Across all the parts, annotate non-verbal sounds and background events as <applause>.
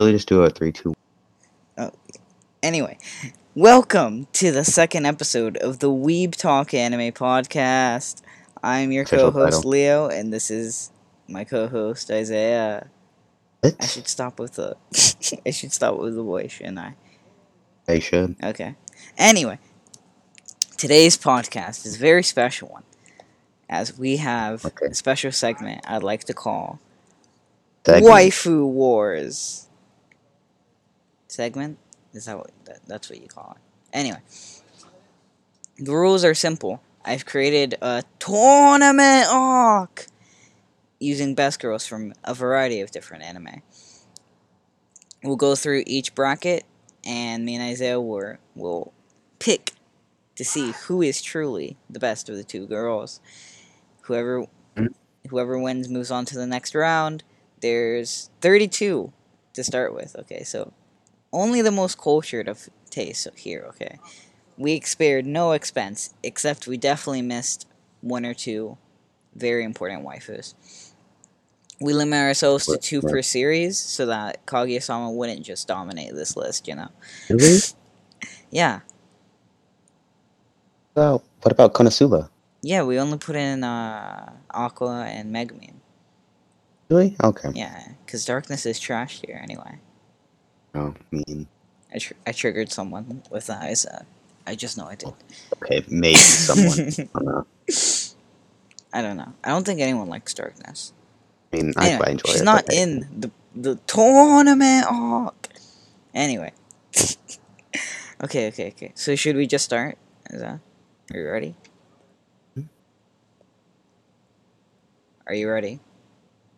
Really, just do a three, two. Oh, Anyway, welcome to the second episode of the Weeb Talk Anime Podcast. I'm your Official co-host title. Leo, and this is my co-host Isaiah. What? I should stop with the. <laughs> I should stop with the voice, shouldn't I? They should. Okay. Anyway, today's podcast is a very special one, as we have Okay. a special segment I'd like to call Segment. Waifu Wars. Segment? Is that what that, that's what you call it? Anyway, the rules are simple. I've created a tournament arc using best girls from a variety of different anime. We'll go through each bracket, and me and Isaiah will, will pick to see who is truly the best of the two girls. Whoever whoever wins moves on to the next round. There's 32 to start with. Okay, so only the most cultured of tastes here. Okay, we spared no expense, except we definitely missed one or two very important waifus. We limit ourselves to two right. per series so that Kaguya-sama wouldn't just dominate this list, you know? Really? <laughs> Yeah, Well, what about Konosuba? yeah, we only put in uh, Aqua and Megumin. Really? Okay. Yeah, because Darkness is trash here anyway. Oh, I mean, I, tr- I triggered someone with that. I said, I just know I did. okay, maybe someone. I <laughs> don't know. I don't know. I don't think anyone likes Darkness. I mean, I Anyway, quite enjoy she's it. not but- in the the tournament arc. Anyway. <laughs> okay, okay, okay. So should we just start? Is that? Are you ready? Hmm? Are you ready?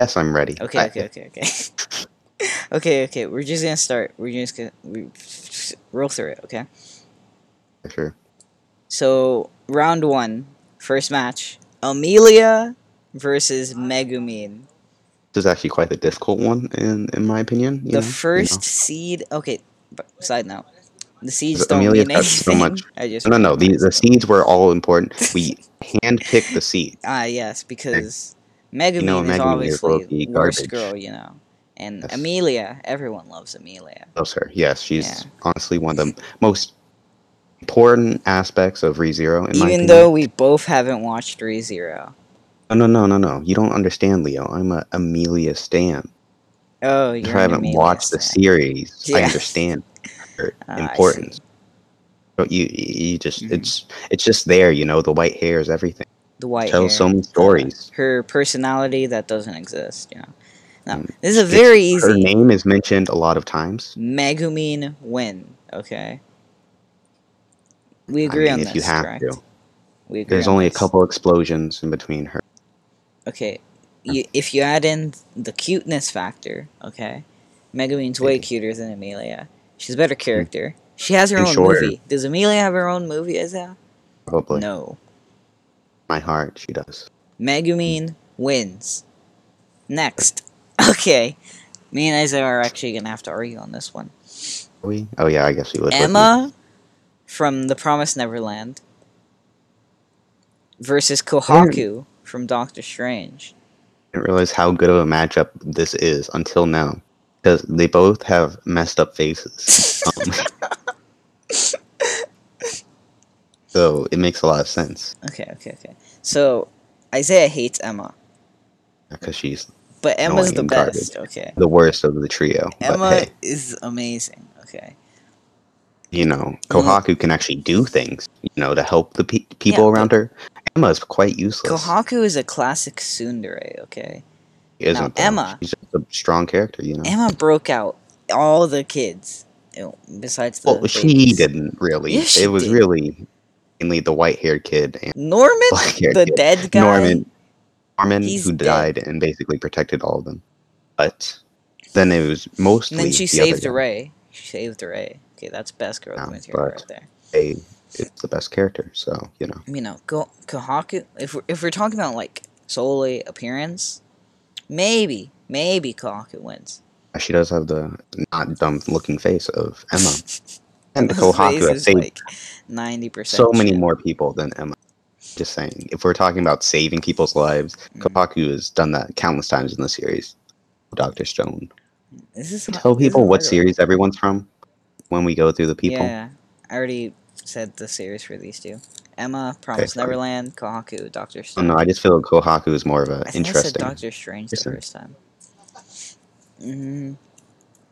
Yes, I'm ready. Okay, I- okay, okay, okay. <laughs> okay, okay. We're just gonna start. We're just gonna we, roll through it. Okay. Sure. So round one, first match: Amelia versus Megumin. This is actually quite the difficult one, in in my opinion. you the know, you first know. seed. Okay, but side note: the seeds don't Amelia's mean got so much- <laughs> I just No, no, no. The, the seeds were all important. We <laughs> handpicked the seeds. Ah, yes, because Megumin know, is Megumin is obviously low-key worst girl, you know, and Yes. Amelia. Everyone loves Amelia. Loves her. Yes, she's Yeah. honestly one of the most important aspects of ReZero. In my Even though we both haven't watched ReZero. No, no, no, no, no. You don't understand, Leo. I'm a Amelia Stan. Oh, If you're I an haven't Amelia watched the stan. series, I understand her <laughs> I importance. But you, you just, Mhm. it's, it's just there. You know, the white hair is everything. The white Tells hair, so many uh, stories. her personality that doesn't exist. You know. Now Mm. this is a very Her easy. name is mentioned a lot of times. Megumin win. Okay. We agree I mean, on if this, you have correct? to. We agree There's on only a couple explosions in between her. Okay, you, if you add in the cuteness factor, okay, Megumin's way cuter than Amelia. She's a better character. She has her And own shorter. movie. Does Amelia have her own movie, Isaiah? Probably. No. My heart, she does. Megumin wins. Next. Okay. Me and Isaiah are actually gonna have to argue on this one. Are we? Oh yeah, I guess we would. Emma from The Promised Neverland versus Kohaku from Doctor Strange. I didn't realize how good of a matchup this is until now. Because they both have messed up faces. Um, <laughs> so it makes a lot of sense. Okay, okay, okay. So Isaiah hates Emma. Because she's But Emma's the best. Okay. the worst of the trio. Emma But hey, is amazing. Okay. you know, mm-hmm. Kohaku can actually do things, you know, to help the pe- people Yeah, around her. Emma is quite useless. Kohaku is a classic tsundere. Okay. She isn't, though. Emma- She's just a strong character, you know. Emma broke out all the kids. Besides the. well, she didn't really. Yes, she it was did. really mainly the white haired kid and Norman, the kid. dead guy. Norman, Norman, He's who dead. died and basically protected all of them. But then it was mostly. And then she the saved. Ray. She saved Ray. Okay, that's best girl Yeah, material right there. They, it's the best character, so you know. You know, Ko- Kohaku. If we're, if we're talking about like solely appearance, maybe maybe Kohaku wins. She does have the not dumb looking face of Emma, <laughs> and His Kohaku has saved like ninety percent. so many more people than Emma. Just saying, if we're talking about saving people's lives. Kohaku has done that countless times in the series. Doctor Stone. This is Tell this is people what series everyone's from when we go through the people. Yeah, I already said the series for these two. Emma, Promise fine. Neverland, Kohaku, Doctor Oh, Stone. no, I just feel like Kohaku is more of an think I said interesting. Doctor Strange the first time. hmm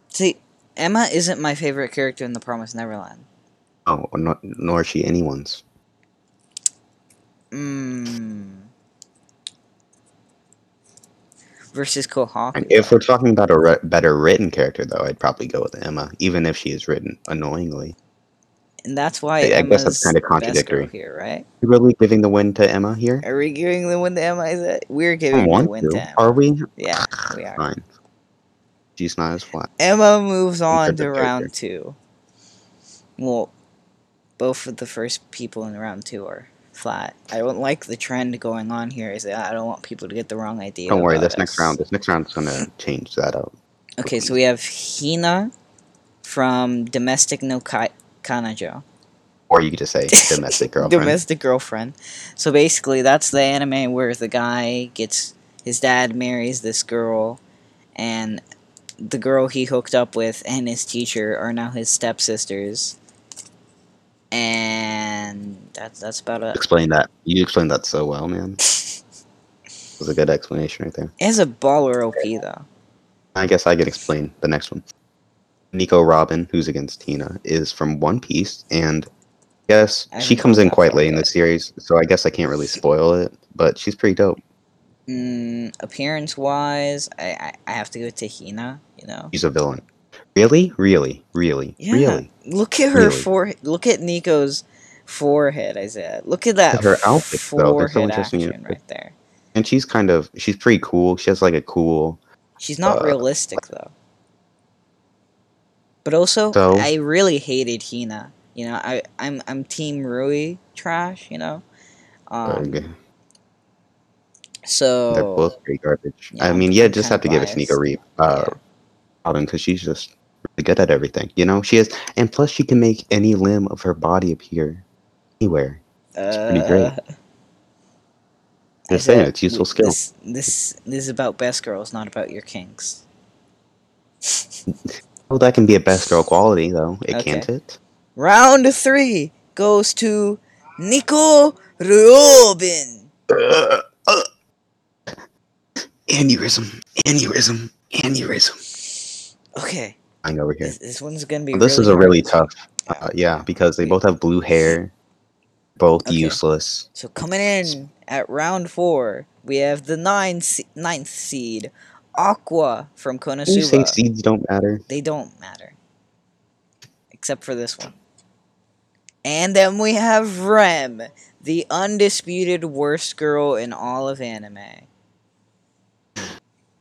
See, Emma isn't my favorite character in The Promise Neverland. Oh, nor, nor is she anyone's. Mm. Versus. And if we're talking about a re- better written character, though, I'd probably go with Emma, even if she is written annoyingly. and that's why I- I guess that's kinda contradictory. here, right? You really giving the win to Emma here? Are we giving the win to Emma? Is it? We're giving the win to to. Emma. Are we? Yeah, we are. Fine. She's not as flat. Emma moves on to round two. Well, both of the first people in round two are flat. I don't like the trend going on here. Is that I don't want people to get the wrong idea. Don't worry, this next round, this next round's gonna change that up. Okay, so we have Hina from Domestic no Kai- Kanojo. Or you could just say domestic <laughs> girlfriend. Domestic girlfriend. So basically, that's the anime where the guy gets his dad marries this girl, and the girl he hooked up with and his teacher are now his stepsisters. And that's that's about it. Explain that. You explained that so well, man. <laughs> It was a good explanation right there. It a baller OP though. I guess I can explain the next one. Nico Robin, who's against Tina, is from One Piece, and yes, I she comes in quite late in the series, so I guess I can't really spoil it. But she's pretty dope. Mm, appearance wise, I, I I have to go to Hina. You know. She's a villain. Really, really, really, Yeah. really. Look at her Really? forehead. Look at Nico's forehead, Isaiah. Look at that At her outfits, though, they're so interesting. action right there. And she's kind of she's pretty cool. She has like a cool. She's not Uh, realistic though. But also, So- I really hated Hina. You know, I I'm I'm Team Rui trash. You know, um, uh, so they're both pretty garbage. yeah, I mean, yeah, just have to give it to Nico biased. Reeve, uh, Yeah. Robin, because she's just good at everything. You know, she is, and plus she can make any limb of her body appear anywhere. Uh pretty great. <laughs> Just saying, it's useful skill. This, this this is about best girls, not about your kinks. <laughs> Well, that can be a best girl <laughs> quality, though. It Okay. can't it? Round three goes to Nico Robin. aneurysm, aneurysm, aneurysm. Okay, Over here. this, this one's gonna be. this really is a hard. really tough. Uh, yeah, because they both have blue hair, both Okay. useless. So coming in at round four, we have the nine se- ninth seed, Aqua from Can you say seeds don't matter? They don't matter, except for this one. And then we have Rem, the undisputed worst girl in all of anime.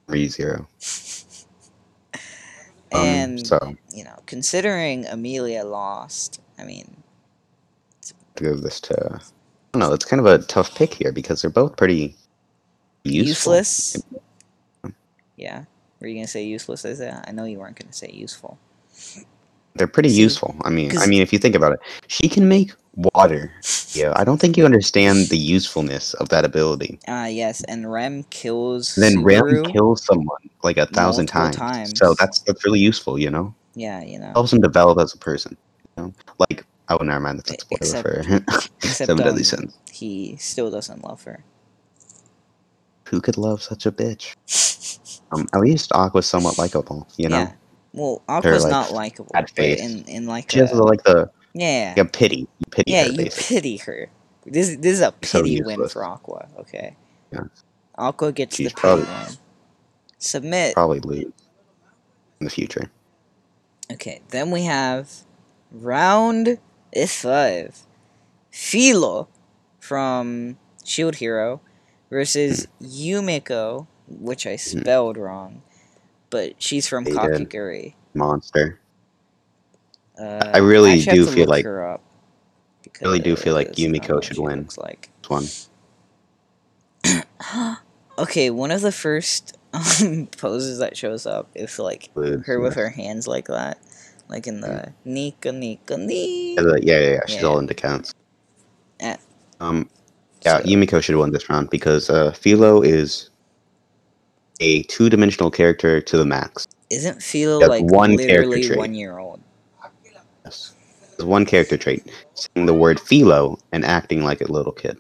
ReZero. <laughs> Um, And so you know, considering Amelia lost, I mean, give this to, I don't know. It's kind of a tough pick here because they're both pretty useful. useless. Yeah, were you gonna say useless? Is that? I know you weren't gonna say useful. They're pretty See, useful. I mean, I mean, if you think about it, she can make water. Yeah, I don't think you understand the usefulness of that ability. Ah, yes, and Rem kills. And then Subaru. Rem kills someone like a thousand times. times. So that's that's really useful, you know. Yeah, you know. Helps him develop as a person. You know, like oh, never mind. if That's spoiler Except- for <laughs> Except Seven um, Deadly Sins. he still doesn't love her. Who could love such a bitch? <laughs> Um, at least Aqua's somewhat likable, you know. Yeah. Well, Aqua's like, not likable, bad face. in in like She has a, like the yeah, a pity. You pity yeah, her, you basically. pity her. This this is a So pity win for Aqua. Okay. Yeah. Aqua gets She's the pity win. Submit. Probably lose in the future. Okay, then we have round five. Filo from Shield Hero versus Yumiko, which I spelled wrong, but she's from Hmm. Kakegurui. Monster. Uh, I really have do feel like- up really do feel like because I don't know Yumiko should win. Looks like. This one. <clears throat> okay, one of the first um, <laughs> poses that shows up is like Lose. her with her hands like that, like in the Nika Nika Yeah, Nika. yeah, yeah, yeah. She's Yeah. all into counts. Yeah. Um, yeah, So- Yumiko should win this round because uh, Filo is a two-dimensional character to the max. Isn't Filo like one character literally one year old? One character trait: saying the word filo and acting like a little kid.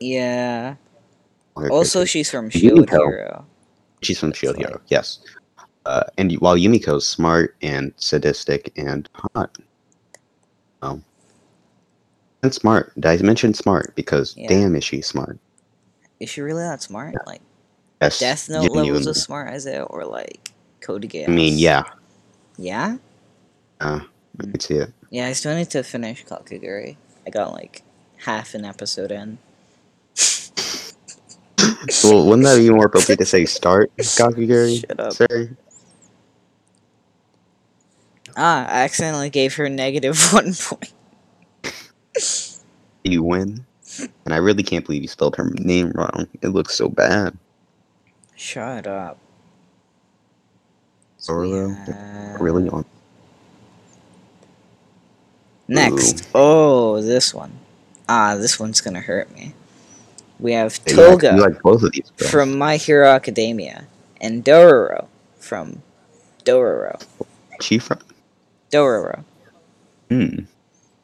Yeah. Also, characters. she's from Shield Yumiko. Hero. she's from Shield Hero. Yes. Uh, and while Yumiko's smart and sadistic and hot, um, and smart. Did I mention smart? Because Yeah. damn, is she smart? Is she really that smart? Like Yes. Death Note levels genuinely. of smart as it, or like Code Geass? I mean, yeah. Yeah. Uh, I can see it. Yeah, I still need to finish Kakegurui. I got like half an episode in. <laughs> Well, wouldn't that be more appropriate to say start Kakegurui, <laughs> Shut up. sir? Ah, I accidentally gave her negative <laughs> one point. You win. And I really can't believe you spelled her name wrong. It looks so bad. Shut up. Zoro, have- Really on. Next. Oh, this one. Ah, this one's gonna hurt me. We have Toga You like both of these from My Hero Academia and Dororo from Dororo. she from? Dororo. Hmm.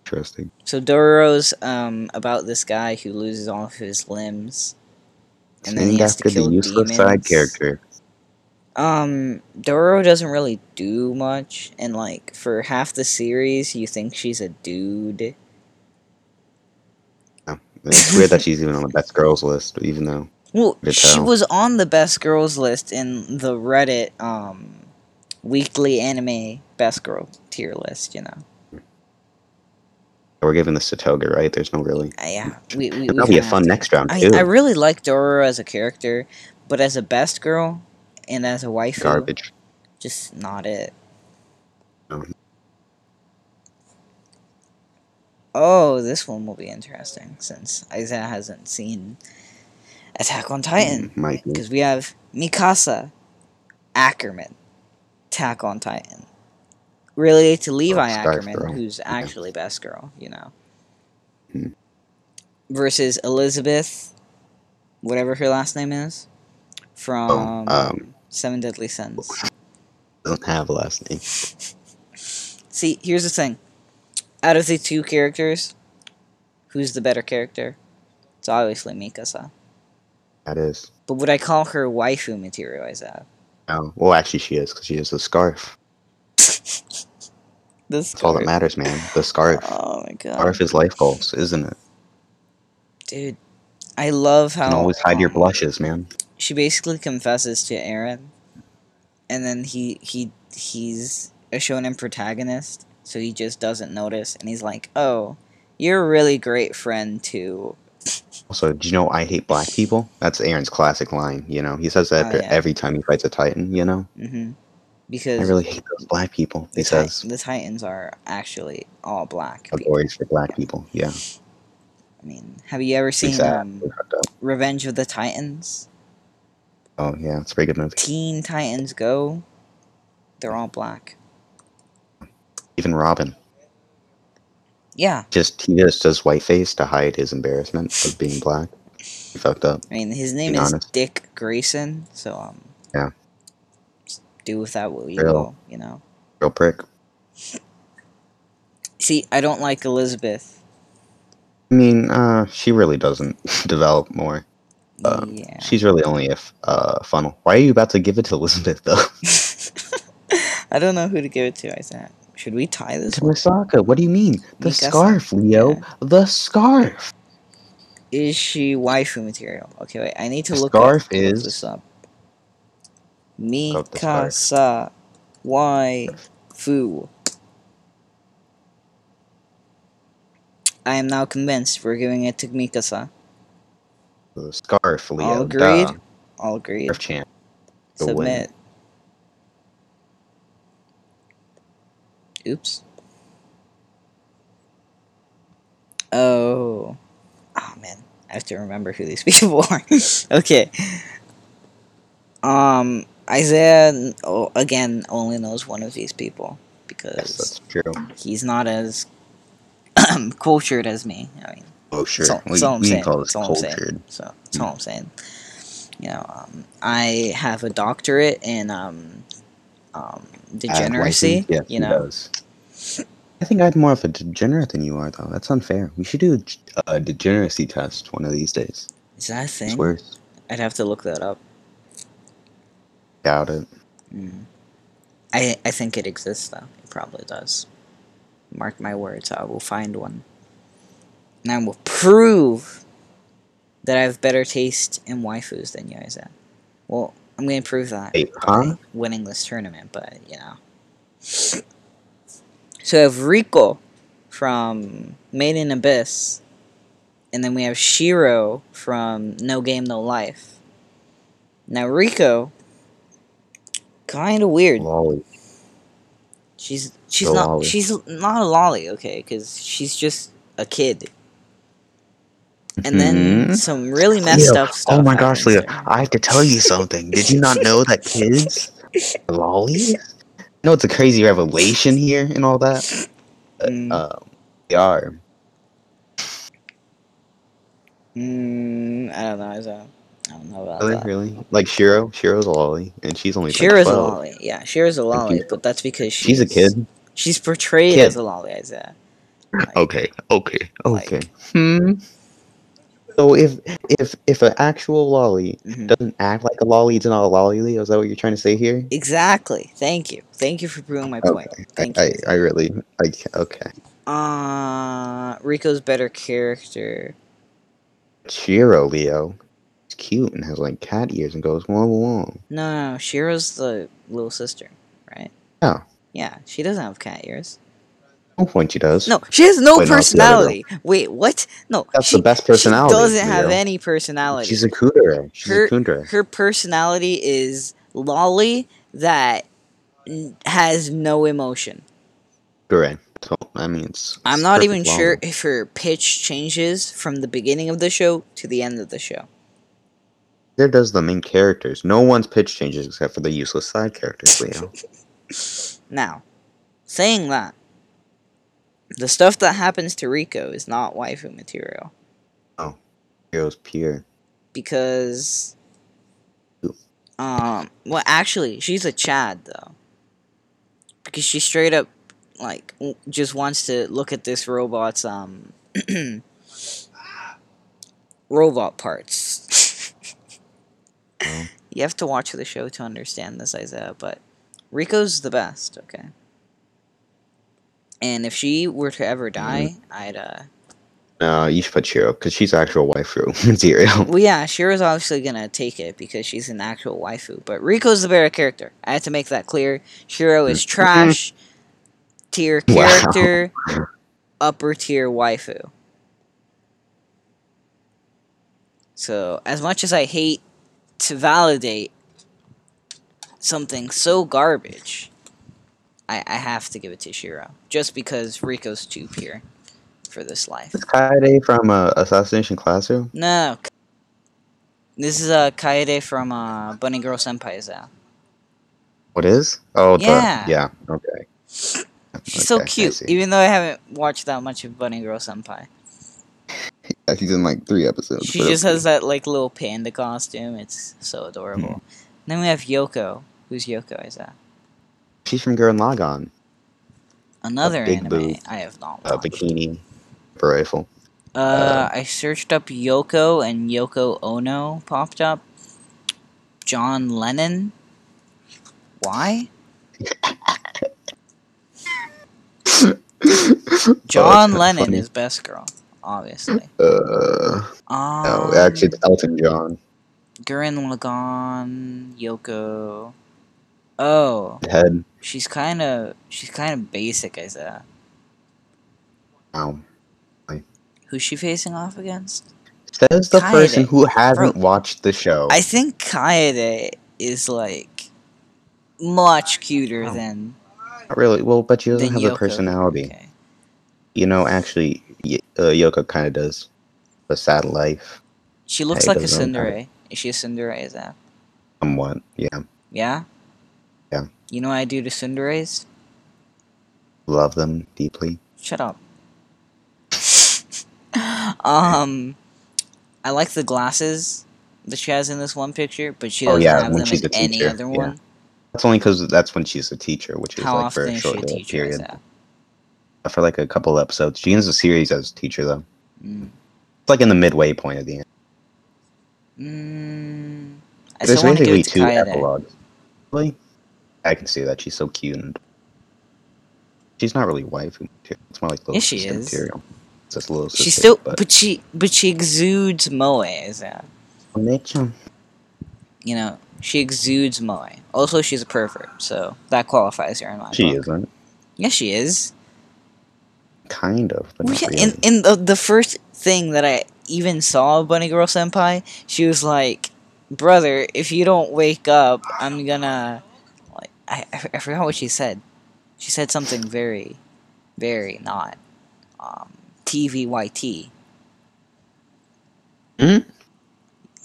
Interesting. So Dororo's um about this guy who loses all of his limbs, and then he has to after kill the useless side character. Um, Dororo doesn't really do much, and like for half the series, you think she's a dude. It's weird that she's even on the best girls list, even though Well, she was on the best girls list in the Reddit um weekly anime best girl tier list. You know, we're giving this to Toga, right? There's no really. uh, yeah, we we, we That'll be a fun next round I too. I really like Dororo as a character, but as a best girl and as a wife, Garbage. just not it. Um. Oh, this one will be interesting since Isaiah hasn't seen Attack on Titan. Mm. Because we have Mikasa Ackerman, Attack on Titan. Related to Levi Scarf Ackerman, Girl. who's actually best girl, you know. Hmm. Versus Elizabeth, whatever her last name is, from Oh, um, Seven Deadly Sins. Don't have a last name. <laughs> See, here's the thing. Out of the two characters, who's the better character? It's obviously Mikasa. That is. But would I call her waifu material, Isaiah? Oh, well, actually, she is because she has the scarf. <laughs> This That's all that matters, man. The scarf. <laughs> Oh my god. Scarf is life goals, isn't it? Dude, I love how. You can always hide your um, blushes, man. She basically confesses to Eren, and then he he he's a shonen protagonist, so he just doesn't notice, and he's like, "Oh, you're a really great friend too." <laughs> Also, do you know I hate black people? That's Eren's classic line. You know, he says that Oh, yeah. every time he fights a Titan. You know, hmm because I really hate those black people. the, He Ti- says the Titans are actually all black. allegories for black people. Yeah, I mean, have you ever seen um, Pretty fucked up. Revenge of the Titans? Oh yeah, it's a pretty good movie. Teen Titans Go. They're all black. Even Robin, Yeah, just he just does white face to hide his embarrassment of <laughs> being black. He fucked up. I mean, his name is honest. Dick Grayson, so um, Yeah. do with that what you Real. will, you know. Real prick. See, I don't like Elizabeth. I mean, uh, she really doesn't <laughs> develop more. Yeah. She's really only a f- uh, funnel. Why are you about to give it to Elizabeth though? <laughs> <laughs> I don't know who to give it to. I said, should we tie this? to Misaka. What do you mean? The Mikasa. scarf, Leo. Yeah. The scarf. Is she waifu material? Okay, wait. I need to The look scarf up, look is- this up. Look the scarf. Mikasa waifu. I am now convinced we're giving it to Mikasa. The scarf, Leo. All agreed. Duh. All agreed. Scarf champ. The win. Submit. Oops. Oh. Oh man, I have to remember who these <laughs> people are. okay. Um, Isaiah oh, again only knows one of these people Yes, because that's true. he's not as <clears throat> cultured as me. I mean, Oh, sure. that's all, we that's all I'm we saying. can call this That's all I'm saying. cultured. So that's all I'm saying. You know, um, I have a doctorate in um, um, degeneracy. Yes, you know. I think I'm more of a degenerate than you are, though. That's unfair. We should do a degeneracy test one of these days. is that a It's worse. I'd have to look that up. Doubt it. Mm. I I think it exists though. It probably does. Mark my words, I will find one. And I will prove that I have better taste in waifus than you guys have. Well, I'm gonna prove that Wait, huh? winning this tournament, but you know. So we have Riko from Made in Abyss, and then we have Shiro from No Game No Life. Now Riko, kind of weird. Lolly. She's she's not lolly. she's not a lolly, okay? Because she's just a kid. And then Mhm. some really messed Leo, up stuff. Oh my gosh, happens Leo! to. I have to tell you something. Did you not know that kids are lollies? No, it's a crazy revelation here and all that. Uh, Mm. um, they are. Mm, I don't know. I don't, I don't know about Really, that. really? Like Shiro? Shiro's a lolly, and she's only like a lolly. Yeah, Shira's a lolly, but that's because she's, She's a kid. She's portrayed Kid. as a lolly, Isaiah. Like, Okay, okay, Like- okay. Hmm. So if if if an actual lolly mhm. doesn't act like a lolly, it's not a lolly, Leo. Is that what you're trying to say here? Exactly. Thank you. Thank you for proving my point. Okay. Thank I, you. I, I really I okay. Uh, Riko's better character. Shiro, Leo. He's cute and has like cat ears and goes whoa whoa. No, no, no, Shiro's the little sister, right? Yeah. Yeah, she doesn't have cat ears. No point she does. No, she has no Wait, no, it's the other girl. personality. Wait, what? No, That's she, the best personality. She doesn't have any personality. She's a kuudere. She's Her- a kuudere. Her personality is lolly that has no emotion. Correct. So I mean, it's. I'm not even sure if her pitch changes from the beginning of the show to the end of the show. There does the main characters. No one's pitch changes except for the useless side characters, Leo. <laughs> Now, saying that, the stuff that happens to Riko is not waifu material Oh, Shiro's pure. because, um, well, actually, she's a Chad though, because she straight up like w- just wants to look at this robot's um <clears throat> robot parts. Oh. <laughs> You have to watch the show to understand this, Isaiah, but Riko's the best, okay? And if she were to ever mm-hmm. die, I'd, uh. No, you should put Shiro because she's actual waifu <laughs> material. Well, yeah, Shira's obviously gonna take it because she's an actual waifu, but Riko's the better character. I have to make that clear. Shiro is mm-hmm. Mm-hmm. trash, tier Wow. character, upper tier waifu. So, as much as I hate to validate something so garbage, I, I have to give it to Shiro. Just because Riko's too pure for this life. Is Kaede from uh, Assassination Classroom? No. This is uh, Kaede from uh, Bunny Girl Senpai Zao. What is? Oh, Yeah. the yeah. Okay. She's so Okay, I cute, even though I haven't watched that much of Bunny Girl Senpai. <laughs> Yeah, she's in like three episodes. She just has that like little panda costume. It's so adorable. Then we have Yoko. Who's Yoko? Is that She's from Gurren Lagann. another big anime boob, I have not Uh, watched? bikini, rifle. Uh, I searched up Yoko and Yoko Ono popped up. John Lennon. Why? <laughs> John that's Lennon funny. is best girl, obviously. Uh, Um, no, actually, it's Elton John. Gurren Lagann, Yoko. Oh, Head. She's kind of she's kind of basic, Isaiah. Wow. Who's she facing off against? Says the Kaede. person who hasn't Bro, watched the show. I think Kaede is like much cuter Oh. than Not really. Well, but she doesn't have Yoko. the personality. Okay. You know, actually, y- uh, Yoko kind of does. A sad life, She looks like a have- Is she a tsundere? Is that? somewhat. Yeah, Yeah. Yeah. You know what I do to tsunderes? love them deeply. Shut up. <laughs> um, I like the glasses that she has in this one picture, but she Oh, doesn't yeah, have when them she's in a any teacher, other yeah. one. That's only because that's when she's a teacher, which is How like for a short a teacher? period. For like a couple episodes. She ends the series as a teacher though. Mm. It's like in the midway point of the end. Mm, I There's still want to give basically two epilogues. Really? I can see that. She's so cute and she's not really waifu material. It's more like little Yes, she is. material. It's just a little She's still, but but she, but she exudes moe. Is that? Nature. You know, she exudes moe. Also, she's a pervert, so that qualifies her in my She book. isn't. Yes, she is. Kind of, but Well, yeah, really. in in the, the first thing that I even saw of Bunny Girl Senpai, she was like, "Brother, if you don't wake up, I'm gonna." I I, forgot what she said. She said something very, very not um, TVYT. Hmm?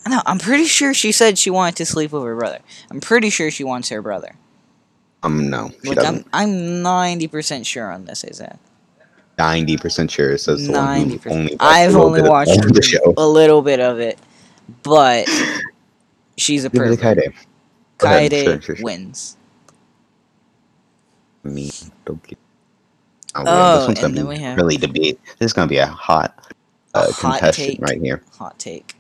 No, I'm pretty sure she said she wanted to sleep with her brother. I'm pretty sure she wants her brother. Um, no, she doesn't. I'm, I'm ninety percent sure on this. Is that Ninety percent sure it says the one ninety who percent? only. I've only of watched the show. a little bit of it, but <laughs> she's a it pervert. Kaede. Kaede sure, sure, sure. wins. Me, don't get- Oh, Oh, this one's gonna be have- really debate. This is gonna be a hot, A uh, hot contestant take. right here. Hot take.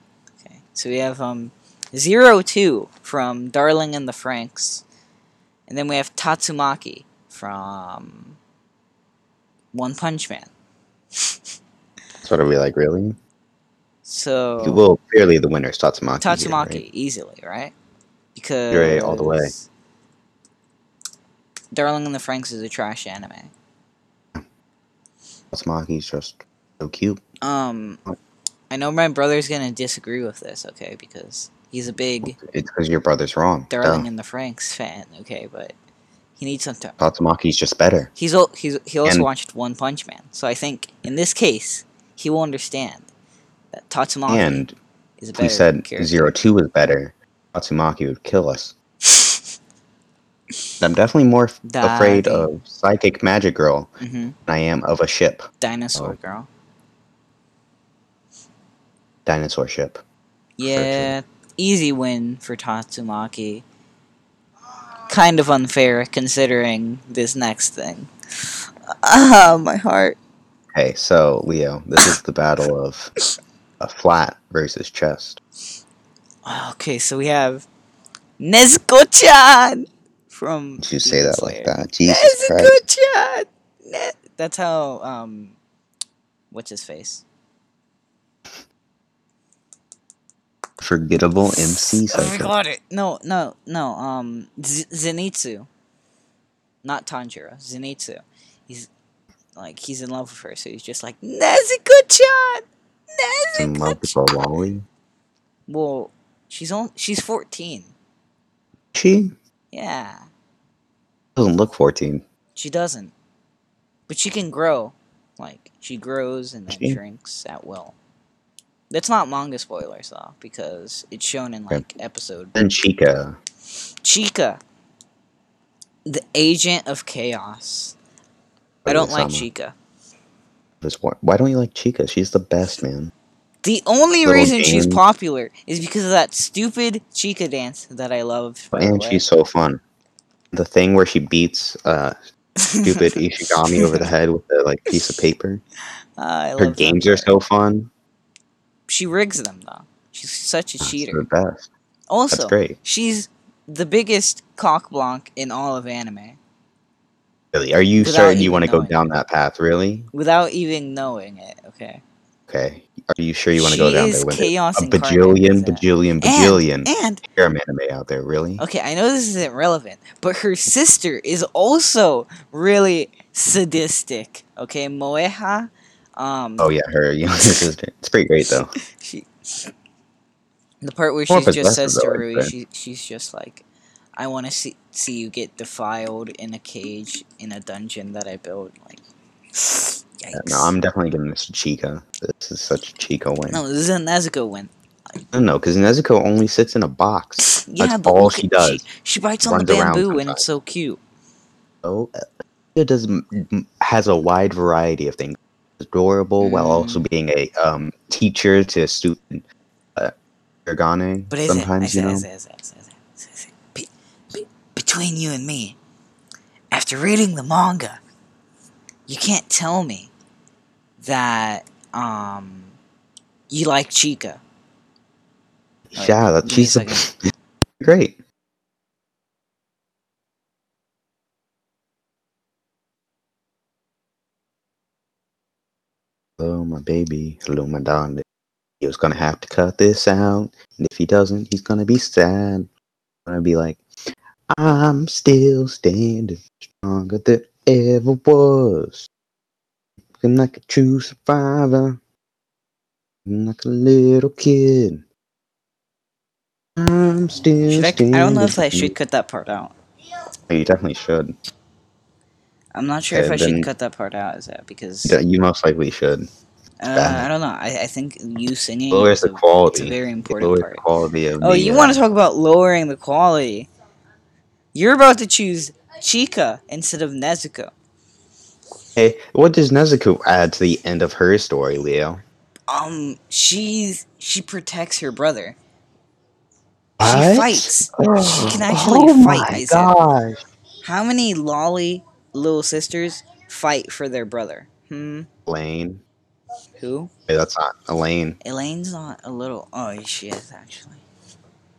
Okay, so we have um zero two from Darling and the Franxx, and then we have Tatsumaki from One Punch Man. That's what are we like, really? So Well, clearly the winner is Tatsumaki. here, Tatsumaki right? easily, right? Because right, all the way. Darling in the Franxx is a trash anime. Tatsumaki's just so cute. Um, I know my brother's gonna disagree with this, okay? Because he's a big It's because your brother's wrong. Darling and the Franxx fan, okay? But he needs some time. Tatsumaki's just better. He's al- he's he also And- watched One Punch Man, so I think in this case he will understand that Tatsumaki And is a if better we said character. zero two was better, Tatsumaki would kill us. I'm definitely more f- afraid of Psychic Magic Girl hmm than I am of a ship, Dinosaur Oh. girl. dinosaur ship. Yeah, easy win for Tatsumaki. Kind of unfair considering this next thing. Ah, my heart. Okay, so Leo, this is the battle of a flat versus chest. Okay, so we have Nezuko-chan from. Did you say that like that? Jesus Christ. Nezuko-chan. Ne- That's how um, what's his face? Forgettable MC I Psycho. forgot it. No, no, no. Um, Z- Zenitsu, not Tanjiro. Zenitsu. He's like he's in love with her, so he's just like Nezuko-chan. In love with Nezuko-chan. a lolly. Well, she's on. She's fourteen. She Yeah, doesn't look 14. she doesn't, but she can grow. Like she grows and then She- shrinks at will. That's not manga spoilers though, because it's shown in like episode And Chika. Chika, the agent of chaos. I don't like. Chika. This- Why don't you like Chika? She's the best, man. The only Little reason she's popular is because of that stupid Chika dance that I the And she's so fun. The thing where she beats uh <laughs> stupid Ishigami over the head with a like piece of paper. I Her games are so fun. She rigs them though. She's such a That's cheater. the best. That's Also, great. she's the biggest cock blanc in all of anime Really? Are you Without certain you want to go down that path? Really? without even knowing it. Okay. Okay. Are you sure you want to go down there with chaos it? A bajillion, bajillion, bajillion And harem anime out there. Really? Okay, I know this isn't relevant, but her sister is also really sadistic. Okay, Moeha, um, Oh yeah, her <laughs> younger sister. It's pretty great though. <laughs> she, the part where she just says to Rui, say. she, she's just like, "I want to see see you get defiled in a cage in a dungeon that I built." Like, yikes. Yeah, no, I'm definitely giving this to Chika. This is such a Chika win. no, this is a Nezuko win. No, no, because Nezuko only sits in a box. <laughs> Yeah, That's but all she does. She, she bites on the bamboo, and it's so cute. Oh, uh, it does has a wide variety of things. Adorable while Mm. also being a um, teacher to a student. Uh, Ergane, But is sometimes you know. Is it? Is it? Is it? Is it? Is? Be, be, between between you and me, after reading the manga, you can't tell me that um you like Chika. Wait, yeah, that give me a she's a, <laughs> great. Hello, my baby. Hello, my darling. He was gonna have to cut this out, and if he doesn't, he's gonna be sad. Gonna be like, I'm still standing stronger than ever was. I'm looking like a true survivor, looking like a little kid. I'm still Should I, I don't know if I should cut that part out. You definitely should. I'm not sure if I should cut that part out. Is that because Yeah, You most likely should. uh. I don't know. I, I think you singing lowers is the quality. it's a very important lowers part. the quality of Oh, the, you uh, want to talk about lowering the quality? You're about to choose Chika instead of Nezuko. Hey, what does Nezuko add to the end of her story, Leo? Um, she's she protects her brother. What? She fights. She <gasps> can actually oh fight, my Isaac. gosh. How many lolly little sisters fight for their brother? Hmm. Elaine. Who? Hey, that's not Elaine. Elaine's not a little. Oh, she is actually.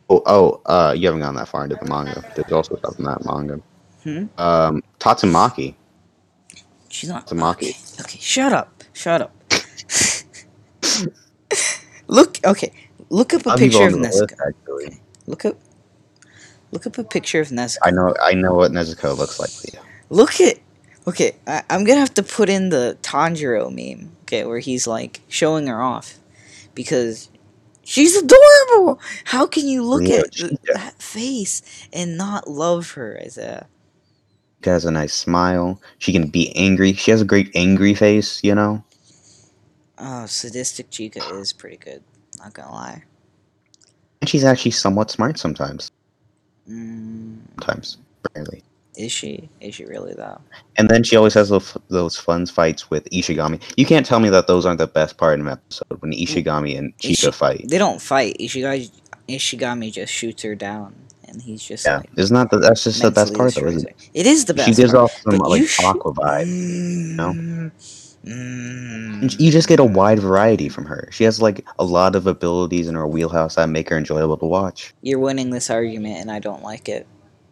Oh, oh, uh, you haven't gone that far into the manga. There's also stuff in that manga. Hmm? Um, Tatsumaki. She's not. Tamaki. Okay, okay, shut up. Shut up. look. Okay. Look up a be picture of Nezuko. actually. Look up. Look up a picture of Nezuko. I know, I know what Nezuko looks like, Leo. Look at. Okay, I, I'm gonna have to put in the Tanjiro meme. Okay, where he's like showing her off, because she's adorable. How can you look Yeah, at she- th- that face and not love her as a? She has a nice smile. She can be angry. She has a great angry face, you know? Oh, sadistic Chika is pretty good. Not gonna lie. And she's actually somewhat smart sometimes. Mm, Sometimes. Rarely. is she? Is she really though? And then she always has those, those fun fights with Ishigami. You can't tell me that those aren't the best part of an episode when Ishigami and Chika Ishi- fight. They don't fight. Ishigami, Ishigami just shoots her down, and he's just Yeah, like. isn't that the, that's just the best part though? Isn't it? It is the best. She gives part. off some like you sh- aqua vibe. You know? Mm. You just get a wide variety from her. She has like a lot of abilities in her wheelhouse that make her enjoyable to watch. You're winning this argument, and I don't like it.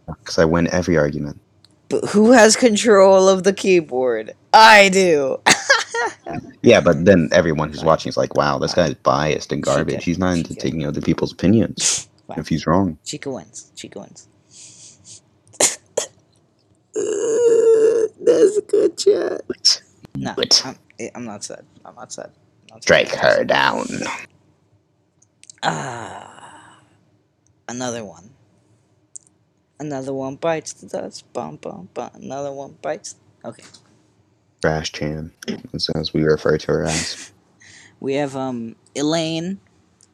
Because I win every argument. But who has control of the keyboard? I do. Yeah, but then everyone who's <laughs> watching is like, "Wow, this guy's biased and garbage. He's not into taking other people's opinions. Wow. If he's wrong, Chika wins. Chika wins. <laughs> That's a good chat. No, What? I'm, eh, I'm not sad. I'm not sad. I'm not sad. strike her down." Ah, another one. Another one bites the dust. Bum bum bum. Another one bites. Okay. Trash Chan, as, as we refer to her as. <laughs> We have um Elaine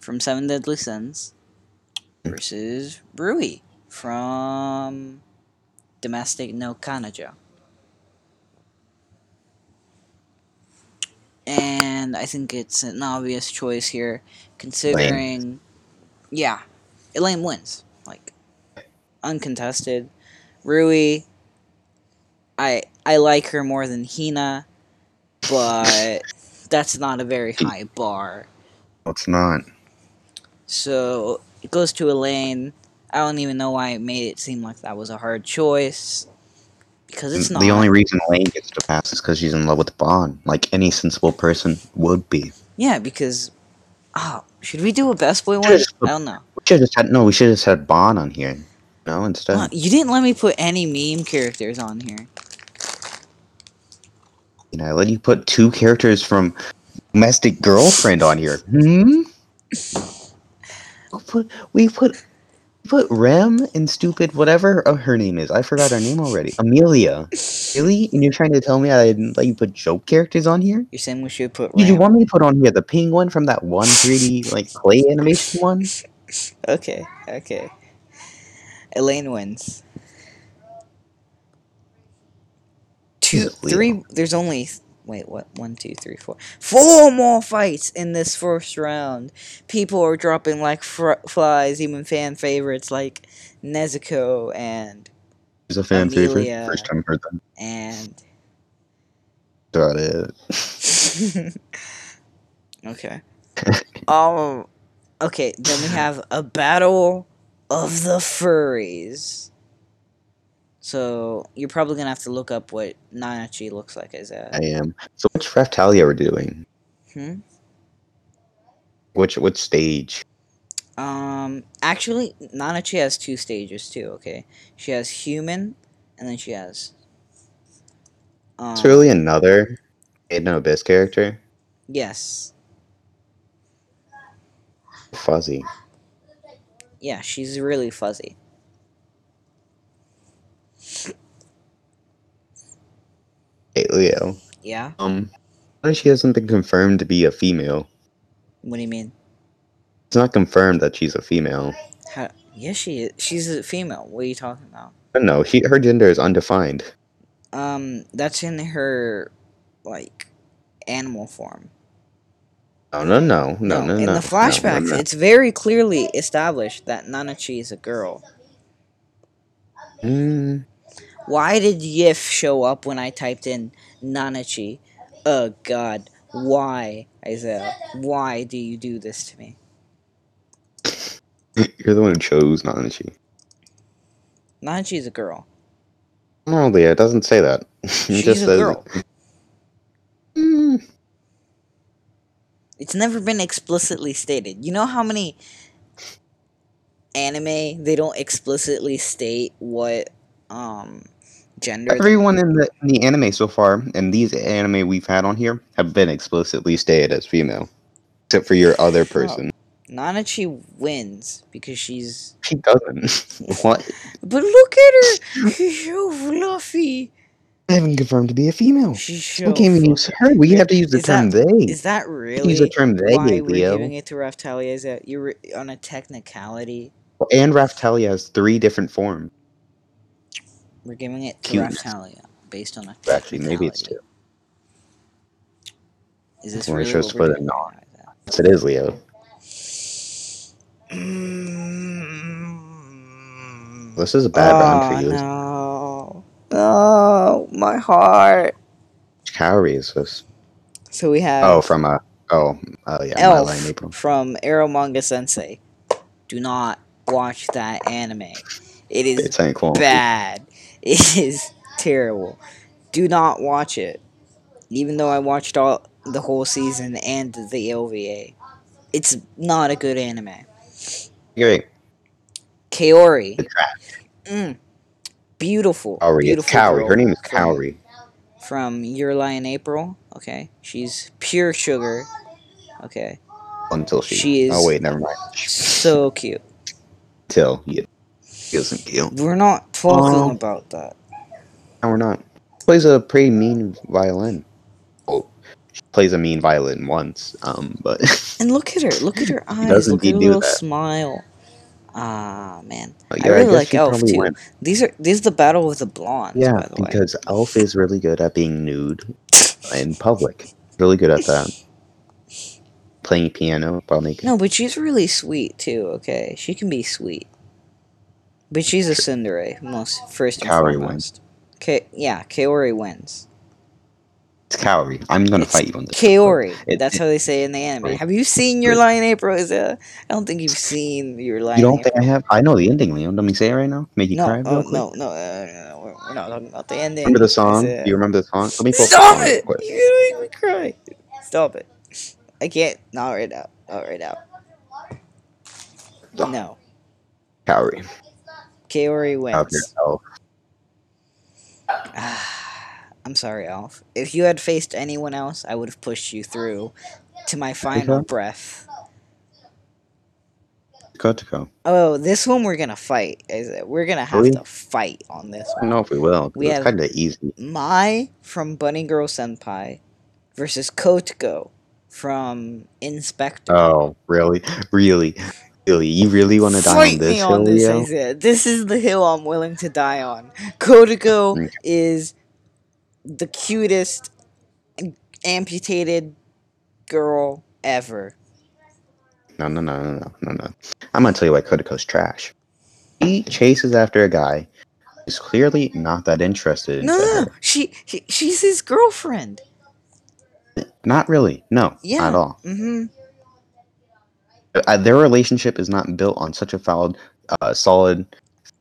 from Seven Deadly Sins versus Rui from Domestic no Kanojo. And I think it's an obvious choice here, considering. Yeah, Elaine wins. Like, uncontested. Rui, I I like her more than Hina, but that's not a very high bar. It's not. So it goes to Elaine. I don't even know why it made it seem like that was a hard choice. Because it's not. The only reason Elaine gets to pass is because she's in love with Bond, like any sensible person would be. Yeah, because. Oh, should we do a best boy one? Just- I don't know. We should have just had no. We should have just had Bond on here. No, instead. Uh, you didn't let me put any meme characters on here. You know, I let you put two characters from Domestic Girlfriend on here. Hmm. <laughs> We put we put put Rem and stupid whatever uh, her name is. I forgot her name already. Amelia. Really? And you're trying to tell me I didn't let you put joke characters on here? You're saying we should put. Did you want me to put on here the penguin from that one 3D like clay animation one? Okay, okay. Elaine wins. Two, three. There's only wait. What? One, two, three, four. Four more fights in this first round. People are dropping like fr- flies. Even fan favorites like Nezuko and He's a fan Amelia. favorite. First time heard that. and Got it. <laughs> okay. um. Okay. Then we have a battle of the furries. So you're probably gonna have to look up what Nanachi looks like as a. I am. So which Raphtalia we're doing? Hmm? Which which stage? Um. Actually, Nanachi has two stages too. Okay. She has human, and then she has. Um, It's really another Made in Abyss character. Yes. Fuzzy. Yeah, she's really fuzzy. Leo. Yeah. Um, she hasn't been confirmed to be a female? What do you mean? It's not confirmed that she's a female. How? Yes, she is. She's a female. What are you talking about? No, she her gender is undefined. Um, that's in her, like, animal form. No, no, no, no, no, no. in no, the flashbacks, no. it's very clearly established that Nanachi is a girl. Mm, Why did Yif show up when I typed in Nanachi? Oh God, why, Isaiah? Why do you do this to me? <laughs> you're the one who chose Nanachi. Nanachi is a girl. No, Leo, it doesn't say that. <laughs> It She's just a says- girl. <laughs> Mm, It's never been explicitly stated. You know how many anime they don't explicitly state what um gender Everyone in the in the anime so far, and these anime we've had on here, have been explicitly stated as female, except for your other person. Nanachi wins because she's She doesn't. <laughs> what? But look at her! <laughs> She's so fluffy. I haven't confirmed to be a female. She's so we can't even use her. We have to use the Is term that- they. Is that really use the term they, why we're giving it to Raphtalia? Is that you're on a technicality? And Raphtalia has three different forms. We're giving it to Cuteness. Based on a Actually, maybe it's two. Is this really should what we're not. Yes, it is, Leo. Mm. This is a bad round for you. Oh, no. Oh, my heart. Which calorie is this? So we have Oh, from a. Oh, oh yeah, Elf from Eromanga Sensei. Do not watch that anime. It is bad. It is terrible. Do not watch it. Even though I watched all the whole season and the OVA, it's not a good anime. Great. Kaori, mm, beautiful, Kaori. It's beautiful Kaori. Her name is Kaori. from Your Lie in April. Okay, she's pure sugar. Okay, Until she. She is- Oh wait, never mind. so cute. Until you. She doesn't kill. We're not talking Um, about that. No, we're not. Plays a pretty mean violin. Oh, she plays a mean violin once. Um, but <laughs> And look at her. Look at her eyes. does Look at her do little that. smile. Ah man, Oh, I really guess like Elf too. went- These are these is the battle of the blondes. Yeah, by the way. because Elf is really good at being nude in public. Really good at that. Playing piano while naked. No, but she's really sweet too. Okay, she can be sweet. But she's a tsundere, most first and Kaori foremost. Ka- yeah, Kaori wins. It's Kaori. I'm gonna It's fight you on this. Kaori. It- That's it- how they say it in the anime. Right. Have you seen Your Lie in April? Is it? I don't think you've seen Your Lie You don't think I have? I know the ending, Leon. Let me say it right now. Make you No, cry oh, no, no, uh, no, we're, we're not talking about the ending. Remember the song? Do you remember the song? Let me pull Stop it! You're make me cry. Stop it. I can't. Not right now. Not right now. No. Kaori. Kaori wins. <sighs> I'm sorry, Elf. If you had faced anyone else, I would have pushed you through to my final Okay. breath. Kotoko. Oh, this one we're gonna fight. Is it? We're gonna have Really? to fight on this I don't one. know if we will. We it's kind of easy. Mai from Bunny Girl Senpai versus Kotoko from In/Spectre. Oh, really? Really? Really? You really want to die Fight on this me hill, on this, Leo? Isaiah. This is the hill I'm willing to die on. Kotoko Okay. is the cutest amputated girl ever. No, no, no, no, no, no, no. I'm gonna tell you why Kotoko's trash. He chases after a guy who's clearly not that interested No, no, no. She, she she's his girlfriend. Not really. No, Yeah. not at all. Mm-hmm. Uh, their relationship is not built on such a solid, uh, solid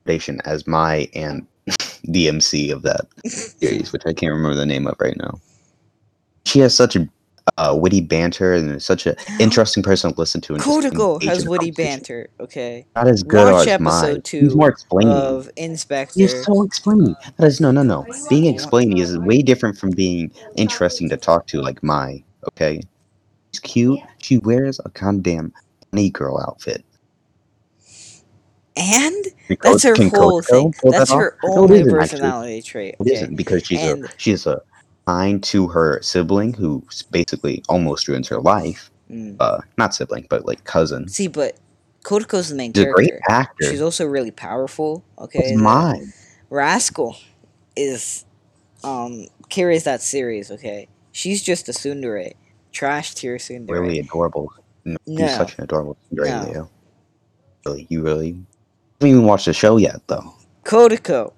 foundation as Mai and <laughs> DMC of that series, which I can't remember the name of right now. She has such a uh, witty banter and such an <gasps> interesting person to listen to. And just Kodako engage has witty banter. Okay. Not as good Watch as mine. episode two He's more explaining. Of In/Spectre. He's so explaining. That is no, no, no. Being explaining is way different from being interesting to talk to, like Mai. Okay, she's cute. She wears a goddamn girl outfit. and that's her whole thing. that That's off? her No, it only actually. personality trait. Okay. isn't because she's And- a she's a kind to her sibling who basically almost ruins her life. Mm. Uh, not sibling, but like cousin. See, but Kotako's the main She's a great character. actor. She's also really powerful. Okay. The- mine. Rascal is um carries that series, okay? She's just a tsundere. Trash tier tsundere. Really adorable. No, No. He's such an adorable Cinderella, No. Really, you really haven't even watched the show yet, though. Kodako.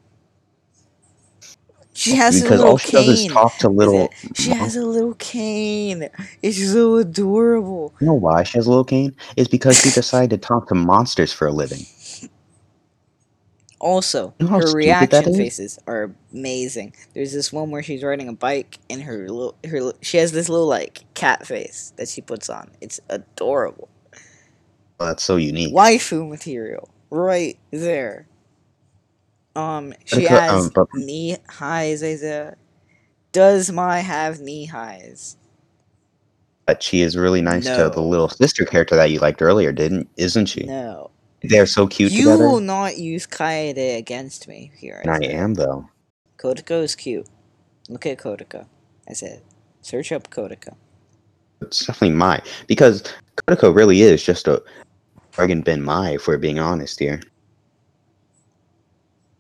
She has because a little all she does is cane. talk to little. She has a little cane. It's so adorable. You know why she has a little cane? It's because she decided to talk to monsters for a living. Also, You know her reaction faces are amazing. There's this one where she's riding a bike and her little her she has this little like cat face that she puts on. It's adorable. Well, that's so unique. Waifu material right there. Um, she Because, has um, but- knee highs. Isaiah. Does Mai have knee highs? But she is really nice No. to the little sister character that you liked earlier, didn't? Isn't she? No. They're so cute you together. will not use Kaede against me here. I am though. Kodako is cute. Look at Kodako. I said, search up Kodako. It's definitely Mai because Kodako really is just a bargain bin Mai if we're being honest here.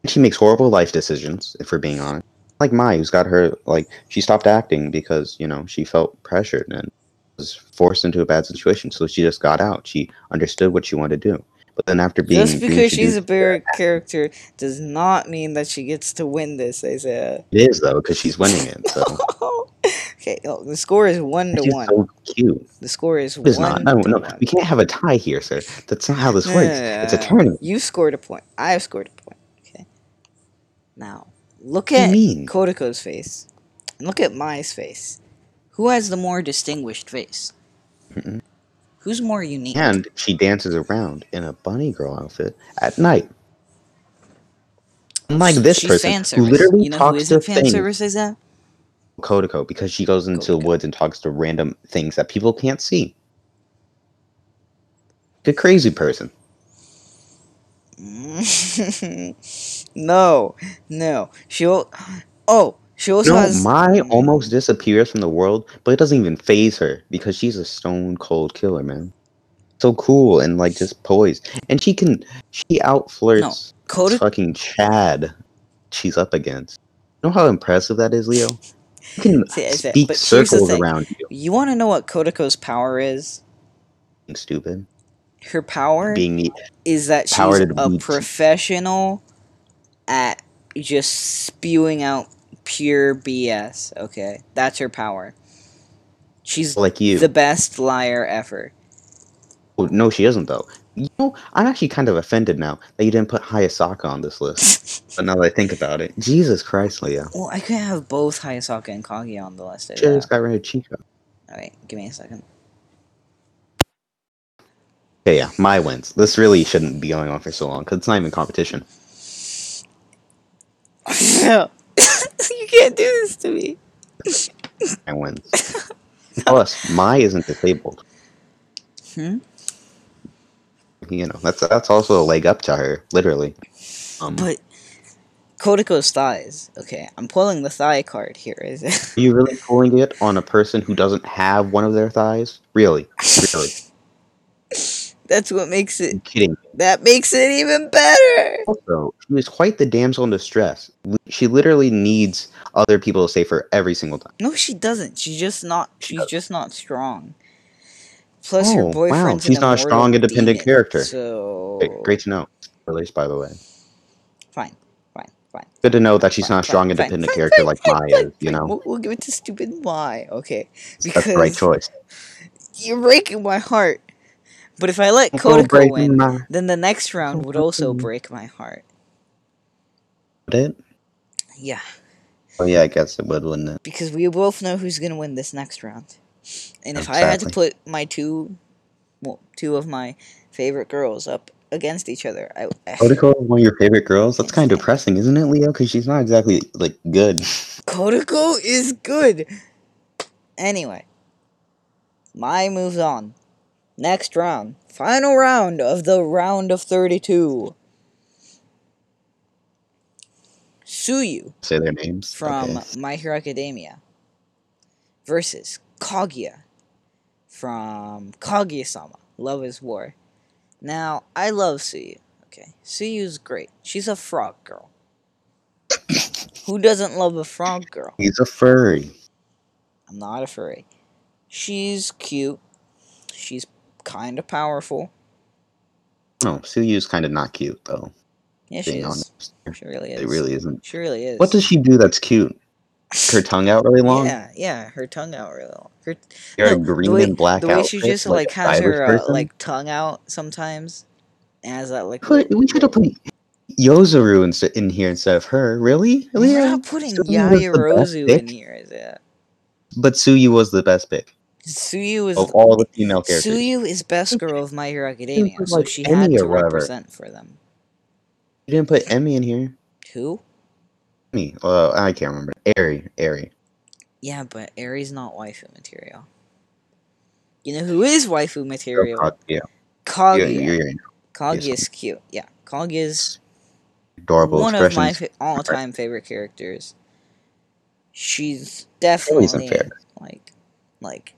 She makes horrible life decisions, if we're being honest. Like Mai, who's got her like she stopped acting because, you know, she felt pressured and was forced into a bad situation. So she just got out. She understood what she wanted to do. But then after being Just because she's a better character does not mean that she gets to win this, Isaiah. it is though, because she's winning it. So <laughs> okay, the score is one to one. so cute. The score is It's one not. No, no. one. We can't have a tie here, sir. That's not how this No, works. no, no, It's a tournament. You scored a point. I have scored a point. Okay. Now, look What do you at? Kodako's face. And look at Mai's face. Who has the more distinguished face? Mm-mm. Who's more unique? And she dances around in a bunny girl outfit at night. Unlike this person who literally you know talks isn't to fan things, service is that? Kodako, because she goes into the woods and talks to random things that people can't see. The crazy person. <laughs> no, no. She al- oh, she also No, has Mai mm. almost disappears from the world, but it doesn't even phase her because she's a stone cold killer, man. So cool and like just poised, and she can she out flirts Kodak. fucking Chad she's up against. You know how impressive that is, Leo? You can <laughs> See, speak but circles around you. You want to know what Kodako's power is? Being stupid. Her power Being is that she's a professional at just spewing out pure BS. Okay, that's her power. She's like you. the best liar ever. Oh, no, she isn't though. You know, I'm actually kind of offended now that you didn't put Hayasaka on this list. but now that I think about it, Jesus Christ, Leo. well, I could have both Hayasaka and Kage on the list. Should have just got rid of Chico. Alright, give me a second. Okay, yeah, Mai wins. This really shouldn't be going on for so long because it's not even competition. <laughs> <laughs> You can't do this to me. I win. Plus, Mai isn't disabled. Hmm? You know, that's that's also a leg up to her, literally. Um, But Kodako's thighs. Okay, I'm pulling the thigh card here. Is it? Are you really pulling it on a person who doesn't have one of their thighs? Really? Really? <laughs> That's what makes it. I'm kidding. That makes it even better. Also, she was quite the damsel in distress. She literally needs other people to save her every single time. No, she doesn't. She's just not. She's does. just not strong. Plus, Oh, her wow, she's not a strong, independent demon, character. So Okay, great to know. Released, by the way. fine, fine. fine. Good to know that she's Fine, not a strong, fine, independent fine, character like Maya. You know, We'll, we'll give it to stupid Mai. Okay, that's the right choice. you're breaking my heart. But if I let Kodako win, my then the next round would also <laughs> break my heart. it. Yeah, Oh yeah, I guess it would, wouldn't it? because we both know who's gonna win this next round. And if I had to put my two, well, two of Mai favorite girls up against each other, I, eh. I Kodako is one of your favorite girls. That's kind of depressing, isn't it, Leo? Because she's not exactly like good. <laughs> Kodako is good. Anyway, my moves on. Next round, final round of the round of thirty-two. Tsuyu Say their names from Okay. My Hero Academia versus Kaguya from Kaguya-sama, Love is War. Now, I love Tsuyu. Okay, Tsuyu's great. She's a frog girl. <coughs> Who doesn't love a frog girl? He's a furry. I'm not a furry. She's cute. She's kind of powerful. No, Tsuyu's kind of not cute though. Yeah, she is. honest, She really is. it really isn't. She really is. What does she do that's cute? Her tongue out really long. Yeah, yeah, her tongue out really long. Her You're No, green way, and black the way she just like, a has her uh, like tongue out sometimes, as that like. Put, we should have put Yaoyorozu in, in here instead of her. Really? We're Leo? not putting Tsuyu was the best Yaoyorozu in here, is it? But Tsuyu was the best pick Tsuyu is of all the female characters. Tsuyu is best girl of My Hero Academia, was so she Emmy had to represent for them. You didn't put Emmy in here. Who? Me? Uh, I can't remember. Airy. Airy. Yeah, but Aries not waifu material. You know who is waifu material? Oh, yeah. Kaguya. You're, you're, you're Kaguya's cute. Yeah, Kaguya's adorable one of my fa- all-time favorite characters. She's definitely unfair. like, like.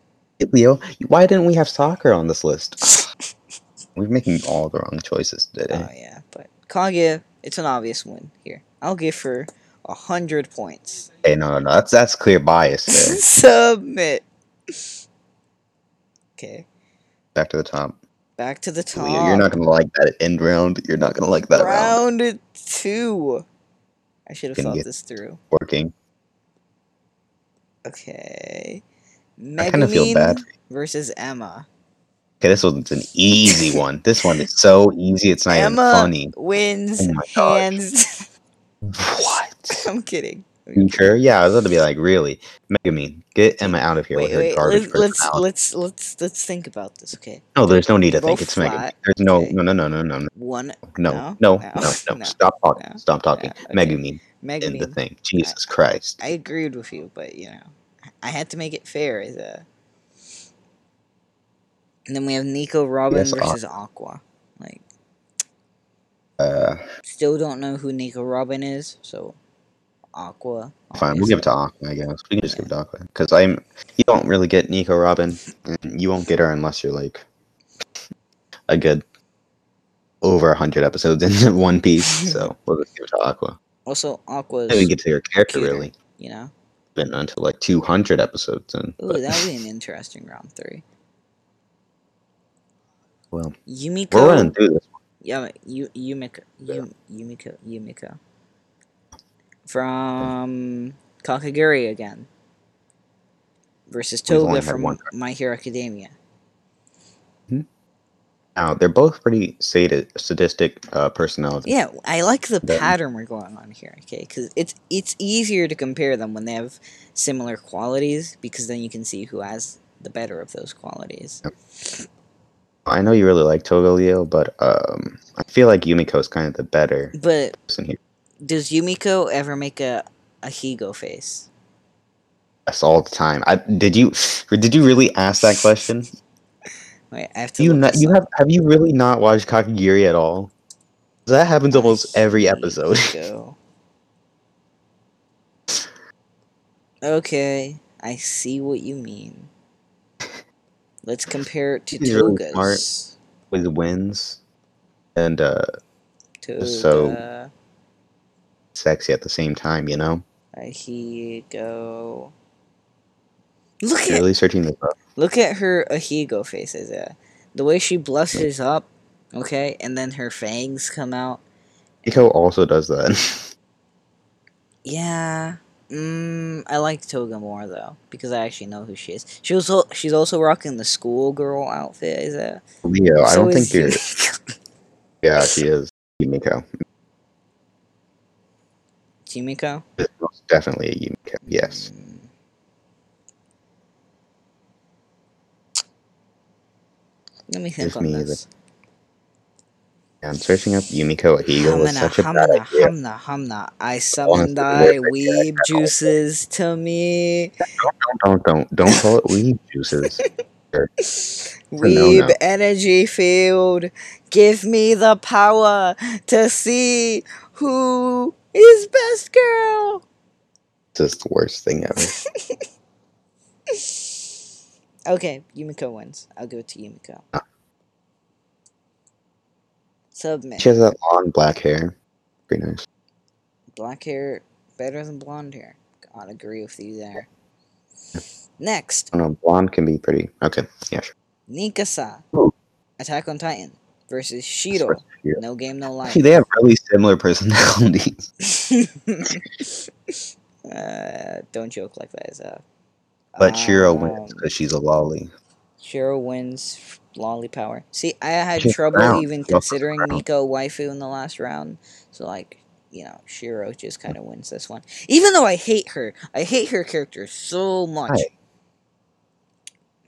Leo, why didn't we have soccer on this list? <laughs> We're making all the wrong choices today. Oh yeah, but Kaguya, it's an obvious win here. I'll give her a hundred points. Hey, no, no, no. That's that's clear bias there. <laughs> Submit. Okay, Back to the top. back to the top. Leo, you're not gonna like that end round. You're not gonna like that round. round two. I should have thought this through. Working. Okay. I kinda feel bad versus Emma. Okay, this one's an easy <laughs> one. This one is so easy. It's not Emma even funny. wins Oh my hands. What? <laughs> I'm kidding. You sure? Yeah, I was about to be like, really, Megumin, get Emma out of here Wait, with her wait. garbage Let's let's, let's let's let's think about this. Okay. no, there's no need to think. It's Megumin. There's no, okay. no, no, no, no, no, no, One no, No, no, no, no, no. no, Stop talking. Stop talking. no, okay. Megumin in the thing. Jesus Christ. I agreed with you, but you know, I had to make it fair. As a... And then we have Nico Robin Yes, versus Aqua. Like, Uh, still don't know who Nico Robin is, so Aqua. fine. We'll give it to Aqua, I guess. We can just give it to Aqua because I'm. You don't really get Nico Robin, and you won't get her unless you're like a good over a hundred episodes in <laughs> One Piece. So <laughs> we'll just give it to Aqua. Also, Aqua. I didn't get to her character cuter. really. you know. Been until like two hundred episodes in. Ooh, but- that would be an <laughs> interesting round three. Well, Yumeko. we're running through this. Yeah, Yu Yumeko, Yu Yumeko, Yumeko. From Kakegurui again. Versus Toga from one. My Hero Academia. Now they're both pretty sadi- sadistic uh, personalities. Yeah, I like the pattern we're going on here. Okay, because it's it's easier to compare them when they have similar qualities, because then you can see who has the better of those qualities. I know you really like Toga Leo, but um, I feel like Yumeko's kind of the better But person here. does Yumeko ever make a ahegao face? That's all the time. I did you did you really ask that question? Wait, I have to. you not, you have have you really not watched Kakegurui at all? That happens almost every episode. <laughs> Okay, I see what you mean. Let's compare it to He's really Toga's. With wins and uh, Toga, so- sexy at the same time. You know, Ahegao. Look you're at really searching this up. Look at her Ahegao face, Isaiah. The way she blushes up, okay, and then her fangs come out. Nico also does that. <laughs> Yeah. Mm, I like Toga more though because I actually know who she is. She was she's also rocking the schoolgirl outfit. Is that? Leo, I don't think you're. <laughs> Yeah, she is. Yumeko. Yumeko. It's most definitely a Yumeko. Yes. Mm. Let me think Just on me this. I'm searching up Yumeko Ahegao was such a bad hamna, idea. hamna, hamna. I Honestly, thy weeb juices to me. Don't, don't, don't, don't call it weed juices. <laughs> Weeb energy field. Give me the power to see who is best girl. This is the worst thing ever. <laughs> Okay, Yumeko wins. I'll give it to Yumeko. Ah. Submit. She has that long black hair. Pretty nice. Black hair better than blonde hair. I'd agree with you there. Next, I don't know, blonde can be pretty. Okay, yeah, sure. Mikasa. Ooh. Attack on Titan versus Shiro. No game, no life. They have really similar personalities. <laughs> uh, don't joke like that, Zach. But Shiro Um, wins because she's a lolly. Shiro wins lolly power. See, I had She's trouble even considering. Miko waifu in the last round. So like, you know, Shiro just kind of wins this one. Even though I hate her, I hate her character so much.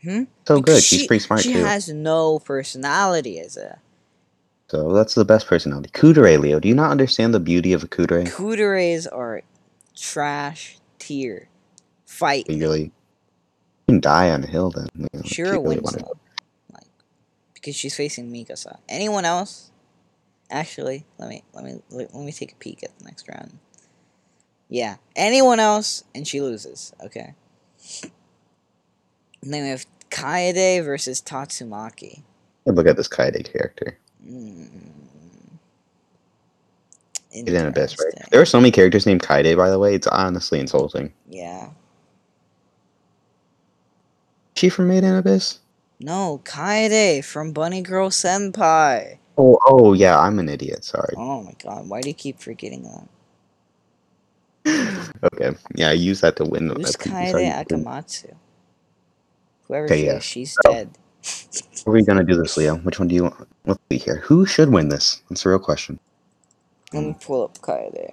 Hmm? So Because good. She's pretty smart She too. has no personality as a So that's the best personality. Kuudere, Leo. Do you not understand the beauty of a Kuudere? Kuudere's are trash tier. Fight. Really can die on a hill then. you know, if Shiro really wins wanna- though. Like because she's facing Mikasa. Anyone else? Actually, let me let me let, let me take a peek at the next round. Yeah, anyone else and she loses. Okay. And then we have Kaede versus Tatsumaki. Look at this Kaede character. Mm. He's in Abyss, right? Interesting. There are so many characters named Kaede, by the way. It's honestly insulting. Yeah. She from Made in Abyss? No, Kaede from Bunny Girl Senpai. Oh, oh yeah, I'm an idiot. Sorry. Oh my god, why do you keep forgetting that? <laughs> okay, yeah, I use that to win. Who's Kaede. Akamatsu? Whoever Okay, she yeah. is, she's So- dead. What are we gonna do this, Leo? Which one do you want? Let's see here. Who should win this? That's a real question. Let me pull up Kaede.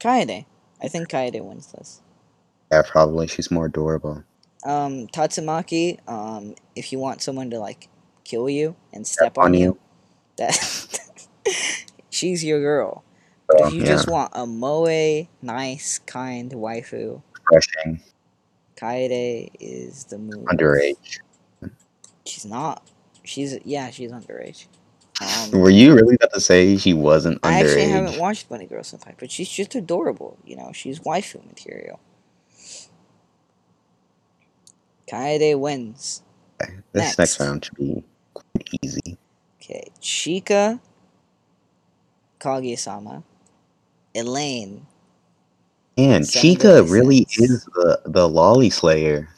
Kaede. I think Kaede wins this. Yeah, probably. She's more adorable. Um, Tatsumaki, um, if you want someone to like kill you and step on on you, you. <laughs> that she's your girl. But Oh, if you yeah. just want a moe, nice, kind waifu, Refreshing, Kaede is the move. underage. She's not. She's yeah, she's underage. Um, Were you really about to say she wasn't I actually haven't watched Bunny Girl Senpai, but she's just adorable. You know, she's waifu material. Kaede wins. Okay, This Next. next round should be quite easy. Okay, Chika, Kaguya-sama, Elaine, And Chika really is the the lolly slayer.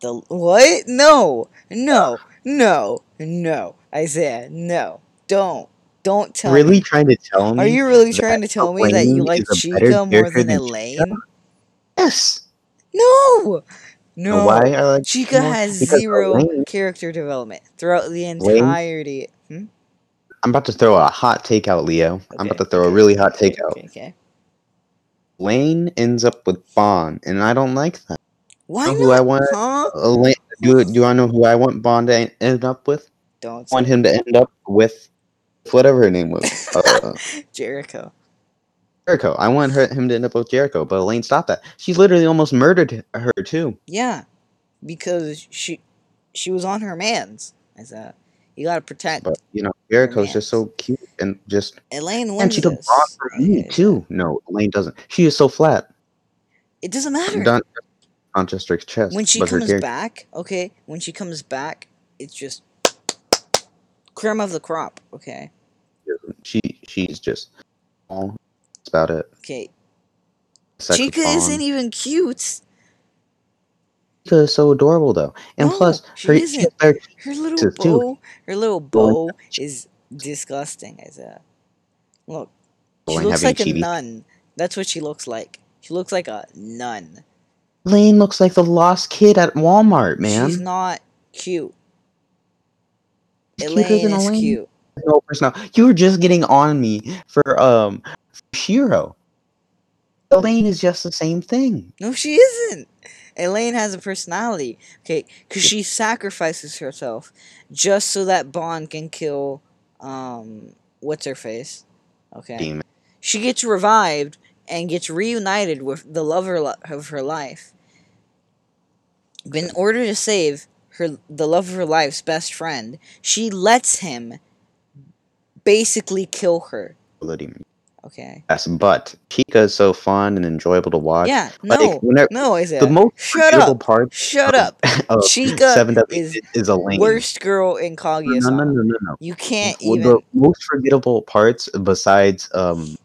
the what? No, no, no, no, Isaiah, no, don't, don't tell really me. trying to tell me? Are you really trying to tell me that you like is a better Chika more than than Elaine? Chika? Yes. No, no. Why I like Chika has zero Elaine- character development throughout the entirety. Hmm? I'm about to throw a hot take out, Leo. I'm about to throw a really hot okay, take out. Okay, okay. Lane ends up with Ban, and I don't like that. Why know not? who I want? Huh? Elaine, do do I know who I want Ban to end up with? Don't I want him to end up with whatever her name was. Uh, <laughs> Jericho. Jericho. I want her, him to end up with Jericho, but Elaine stopped that. She literally almost murdered her too. Yeah, because she she was on her man's. I said, you gotta protect. But you know, Jericho's just so cute and just Elaine and wins she took. Ban from me too. No, Elaine doesn't. She is so flat. It doesn't matter. Not on just her chest. when she comes back, okay, when she comes back, it's just cream of the crop. Okay, she she's just oh, that's about it. okay. Sex Chika isn't even cute. Chika is so adorable though, and No, plus her isn't. has Her little Sis, too. bow, her little bow is disgusting. As a look, She looks like a nun. That's what she looks like. She looks like a nun. Lane looks like the lost kid at Walmart, man. She's not cute. She's Elaine is Elaine. cute. No personal. You were just getting on me for um Shiro. Elaine is just the same thing. No, she isn't. Elaine has a personality. Okay, because she sacrifices herself just so that Ban can kill, um, what's her face? Okay. Demon. She gets revived and gets reunited with the lover of her life. But in order to save her, the love of her life's best friend, she lets him basically kill her. The demon. Okay. Yes, but Chica is so fun and enjoyable to watch. Yeah. Like, No. whenever- No, Isaiah. the most Shut forgettable up. part Shut of- up. <laughs> of Chika Seven is is Elaine. Worst girl in No, Kaguya-sama. no, no, no, no. You can't Well, even. The most forgettable parts besides um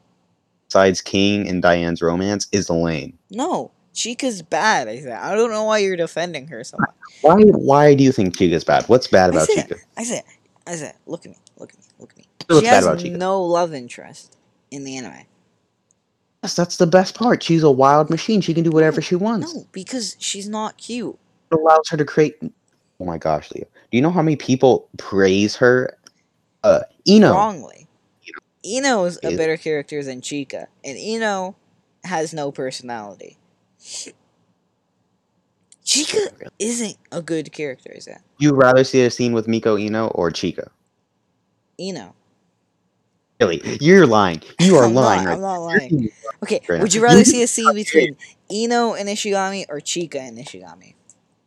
besides King and Diane's romance is Elaine. No, Chika's bad. I said. I don't know why you're defending her so much. <laughs> Why why do you think Chika's bad? What's bad about I said, Chica? I said, I said, look at me, look at me, look at me. She bad has no love interest in the anime. Yes, that's the best part. She's a wild machine. She can do whatever she wants. No, because she's not cute. It allows her to create. Oh my gosh, Leo! Do you know how many people praise her? Uh, Eno. Wrongly. Ino's a better character than Chika, and Eno has no personality. Chika isn't a good character, is that? You would rather see a scene with Miko Eno or Chika? Ino. Really, you're lying. You are I'm lying Not, right I'm not You're lying. Okay, right would now. you rather see a scene between Ino and Ishigami or Chika and Ishigami?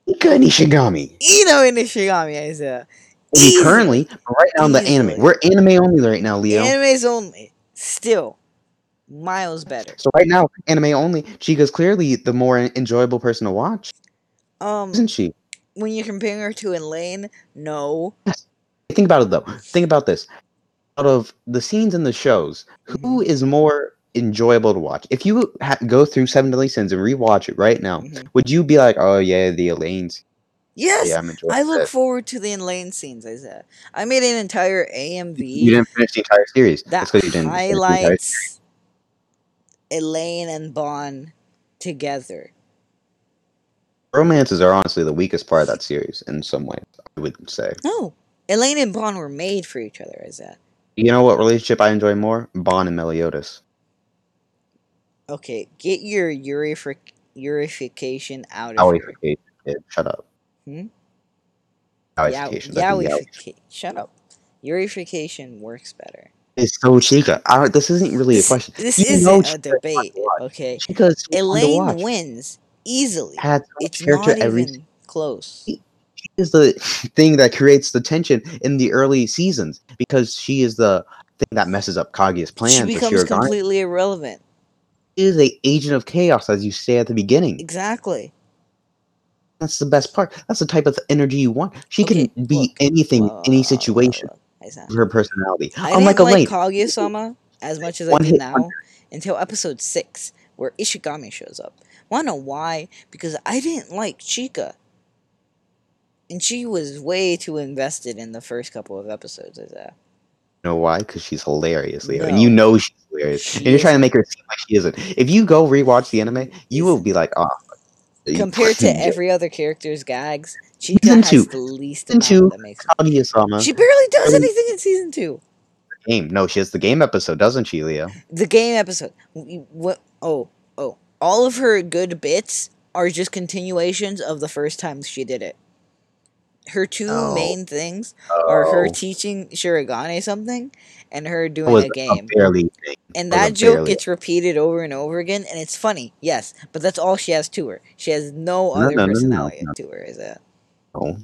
Mika and Ishigami. Ino and Ishigami, Isaiah. We Easily. currently, right now, in the anime. We're anime only right now, Leo. Anime's only. Still, miles better. So right now, anime only. Chika's clearly the more enjoyable person to watch, Um, isn't she? when you're comparing her to Elaine, no. Think about it though. Think about this. Out of the scenes in the shows, who is more enjoyable to watch? If you ha- go through Seven Deadly Sins and rewatch it right now, Mhm. would you be like, "Oh yeah, the Elaine's"? Yes, Yeah, I look forward to the Elaine scenes. I said I made an entire AMV You didn't finish the entire series. that That's you didn't. finish the entire- highlights Elaine and Ban together. Romances are honestly the weakest part of that series in some ways. I would say. No, Elaine and Ban were made for each other. Is that You know what relationship I enjoy more? Ban and Meliodas. okay? Get your urific urification out of here. Kid. Shut up. Hmm? Yowification. Yow- That's Yowifica- Shut up. Urification works better. It's so Chika. I, this isn't really a question. this isn't a debate. Okay, Chika's so fun to Elaine wins easily. Had It's not even close. Is the thing that creates the tension in the early seasons because she is the thing that messes up Kaguya's plans. She becomes completely irrelevant. She is a agent of chaos, as you say at the beginning. Exactly. That's the best part. That's the type of energy you want. She Okay, can be look, anything, Look, any situation. look, look. I said- with Her personality, I unlike didn't Elaine. like Kaguya-sama as much as I do now until episode six, where Ishigami shows up. I Wanna know why? Because I didn't like Chika, and she was way too invested in the first couple of episodes. Of that. You know why? Because she's hilarious, Leo, No. and you know she's hilarious, She and you're trying to make her seem like she isn't. If you go rewatch the anime, you will be like, "Oh." Compared to every other character's gags, Season has two. the least Season amount two, that makes. Kaguya-sama She barely does anything in season two. game. No, she has the game episode, doesn't she, Leo? The game episode. What? Oh, oh. All of her good bits are just continuations of the first time she did it. Her two Oh. main things are her Oh. teaching Shirogane something and her doing a game. thing. And that joke barely- gets repeated over and over again, and it's funny, yes, but that's all she has to her. She has no No, other no, no, no, personality no. to her, is that? Oh,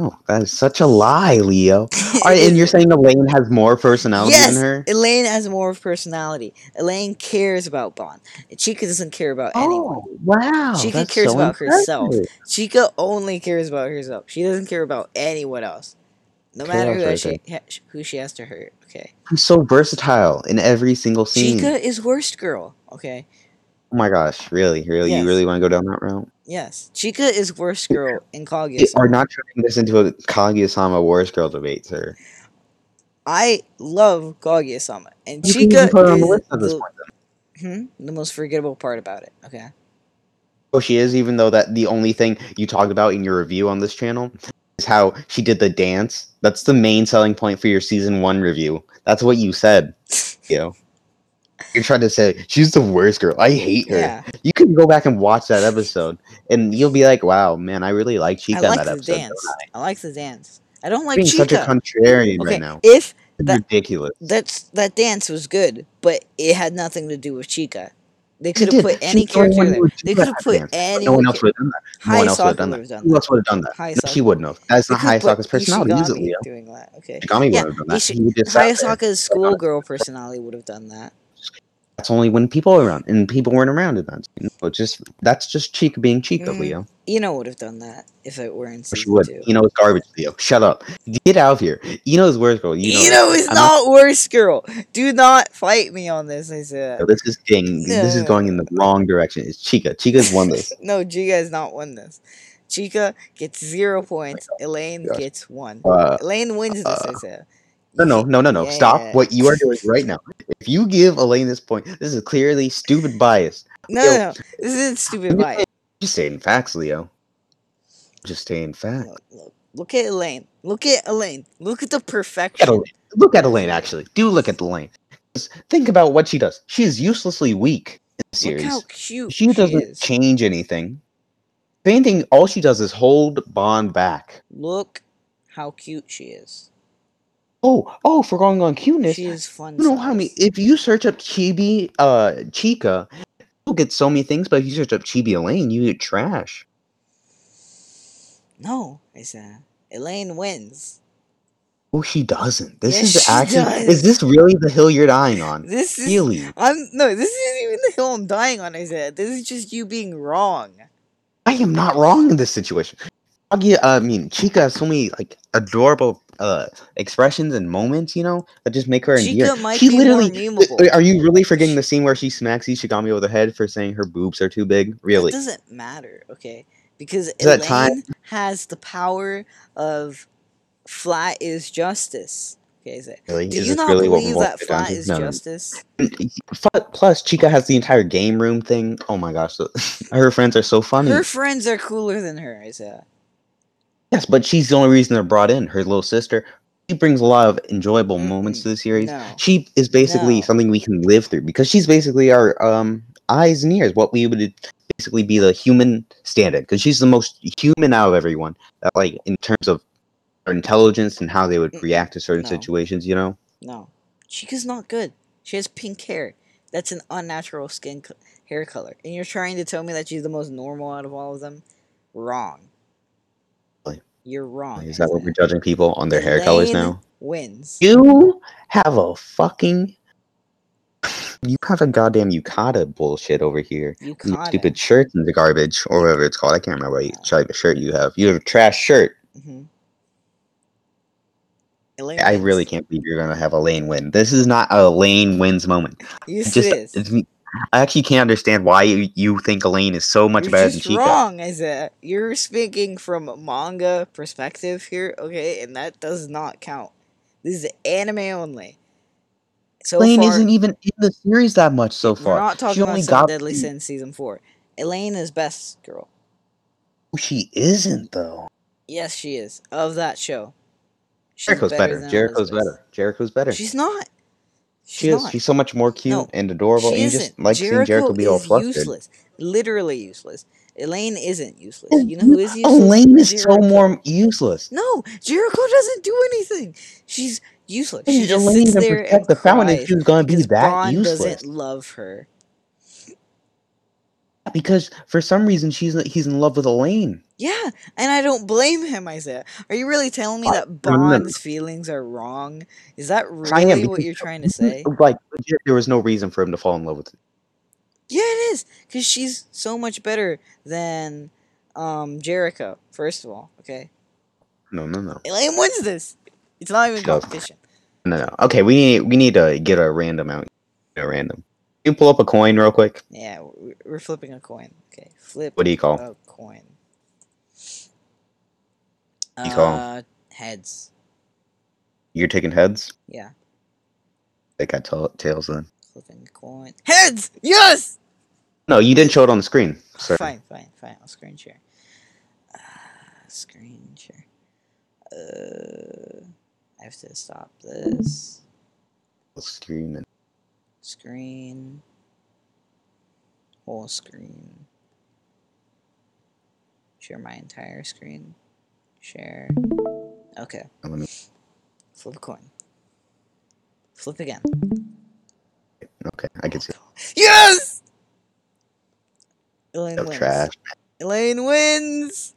oh, that is such a lie, Leo. <laughs> All right, and you're saying Elaine has more personality yes, than her? Elaine has more of personality. Elaine cares about Ban. Chika doesn't care about anyone. Oh, wow. Chika cares so about herself. Chika only cares about herself. She doesn't care about anyone else. No matter who, she, ha- who she has to hurt. Okay. She's so versatile in every single scene. Chika is worst girl. Okay. Oh my gosh, really, really, Yes. you really want to go down that route? Yes. Chika is worst girl in Kaguya. are not turning this into a Kaguya-sama worst girl debate, sir. I love Kaguya-sama, and You Chika even put her on the is list at this the. Hmm, the most forgettable part about it. Okay. Oh, she is, even though that the only thing you talked about in your review on this channel is how she did the dance. That's the main selling point for your season one review. That's what you said. <laughs> You know, you're trying to say she's the worst girl. I hate her. Yeah, You can go back and watch that episode, and you'll be like, "Wow, man, I really like Chika I like in that the episode." dance. I like the dance. I don't like Being Chika. such a contrarian okay, right now. if that- ridiculous. that's that dance was good, but it had nothing to do with Chika. They could have put any only character there. They could have put any. No one else would have done that. No one else would have done that. Who else would have done that? Hayasaka. No, she wouldn't have. That's not Hayasaka's personality, is it, Leo? Doing that. Okay. Yeah, would have done that. should- He would just sat there. Hayasaka's schoolgirl personality would have done that. That's only when people are around, and people weren't around in that. scene. It's just that's just Chika being Chika, Mm, Leo. Eno would have done that if it were in She would. two. Eno's garbage, Leo. Shut up. Get out of here. Eno's worst girl. You know Eno is I'm not worst girl. Do not fight me on this. I said. that. This is getting. This is going in the <sighs> wrong direction. It's Chika. Chika's won this. <laughs> No, Chika has not won this. Chika gets zero points. <laughs> Elaine gosh. gets one. Uh, Elaine wins this. I uh, said. No, no, no, no, no. Stop what you are doing right now. If you give Elaine this point, this is clearly stupid bias. No, Yo. no, no. This isn't stupid Look bias. Just stating facts, Leo. Just stating facts. Look, look, look at Elaine. Look at Elaine. Look at the Look at perfection. Elaine. Look at Elaine. Actually, do look at Elaine. Just think about what she does. She is uselessly weak in the Look series. how cute she doesn't change anything. If anything, all she does is hold Ban back. Look how cute she is. Oh, oh, for going on cuteness. She is fun. you know how many? If you search up Chibi, uh, Chika, you'll get so many things. But if you search up Chibi Elaine, you get trash. No, I said. Elaine wins. Oh, she doesn't. This Yes, is she actually. does. Is this really the hill you're <laughs> dying on? This is. Really? I'm no. This isn't even the hill I'm dying on. I said. This is just you being wrong. I am not wrong in this situation. Uh, I mean, Chika has so many like adorable uh expressions and moments, you know, that just make her endearing. might she more literally. Are you really forgetting the scene where she smacks Ishigami over the head for saying her boobs are too big? Really? That doesn't matter, okay? Because Elaine time- has the power of flat is justice. Okay, is it? Really? Do Is you not really believe that flat is No, justice? <clears throat> Plus, Chika has the entire game room thing. Oh my gosh, <laughs> her friends are so funny. Her friends are cooler than her, is it? Yes, but she's the only reason they're brought in. Her little sister. She brings a lot of enjoyable moments Mm-mm. to the series. No. She is basically No. something we can live through because she's basically our um eyes and ears. What we would basically be the human stand-in because she's the most human out of everyone. That like in terms of her intelligence and how they would react to certain No. situations. You know. No. Chika's not good. She has pink hair. That's an unnatural skin co- hair color. And you're trying to tell me that she's the most normal out of all of them? Wrong. You're wrong. Is that what we're judging people on their hair colors now? Wins. You have a fucking. <sighs> You have a goddamn yukata bullshit over here. You You stupid shirts in the garbage or whatever it's called. I can't remember what type of shirt you have. You have a trash shirt. hmm I wins. really can't believe you're gonna have a lane win. This is not a lane wins moment. Yes, Just it is. I actually can't understand why you, you think Elaine is so much You're better than Chika. wrong, Isaiah. You're speaking from manga perspective here, okay? And that does not count. This is anime only. So Elaine far, isn't even in the series that much so we're far. not she talking only got Deadly Sins season four. Elaine is best girl. She isn't though. Yes, she is of that show. She's Jericho's better. than Jericho's Elizabeth. better. Jericho's better. She's not. She's she is. not. She's so much more cute No, and adorable. and you just like seeing Jericho Jericho be all is flustered. useless. Literally useless. Elaine isn't useless. You know who is <clears throat> useless? Elaine is so Jericho. more useless. No, Jericho doesn't do anything. She's useless. She just Elaine sits there protect and the fountain cries she was gonna be because that Ban useless. doesn't love her. Because for some reason she's he's in love with Elaine. Yeah, and I don't blame him. Isaiah, are you really telling me that. <laughs> Ban's feelings are wrong? Is that really what you're trying to say? Like there was no reason for him to fall in love with. Yeah, it is because she's so much better than um, Jericho. First of all, okay, No, no, no, Elaine wins this. It's not even competition. no, no. Okay, we need we need to get a random out. A random. You pull up a coin real quick. Yeah, we- we're flipping a coin. Okay, flip What do you call? a coin. you call Uh, heads. You're taking heads. Yeah. They got ta- tails then. Flipping a coin. Heads! Yes! No, you didn't show it on the screen. Sir. Fine, fine, fine. I'll screen share. Uh, screen share. Uh, I have to stop this. Screen and Screen. Whole screen. Share my entire screen. Share. Okay. Flip a coin. Flip again. Okay, I can see. It. Yes! Elaine No wins. trash. Elaine wins!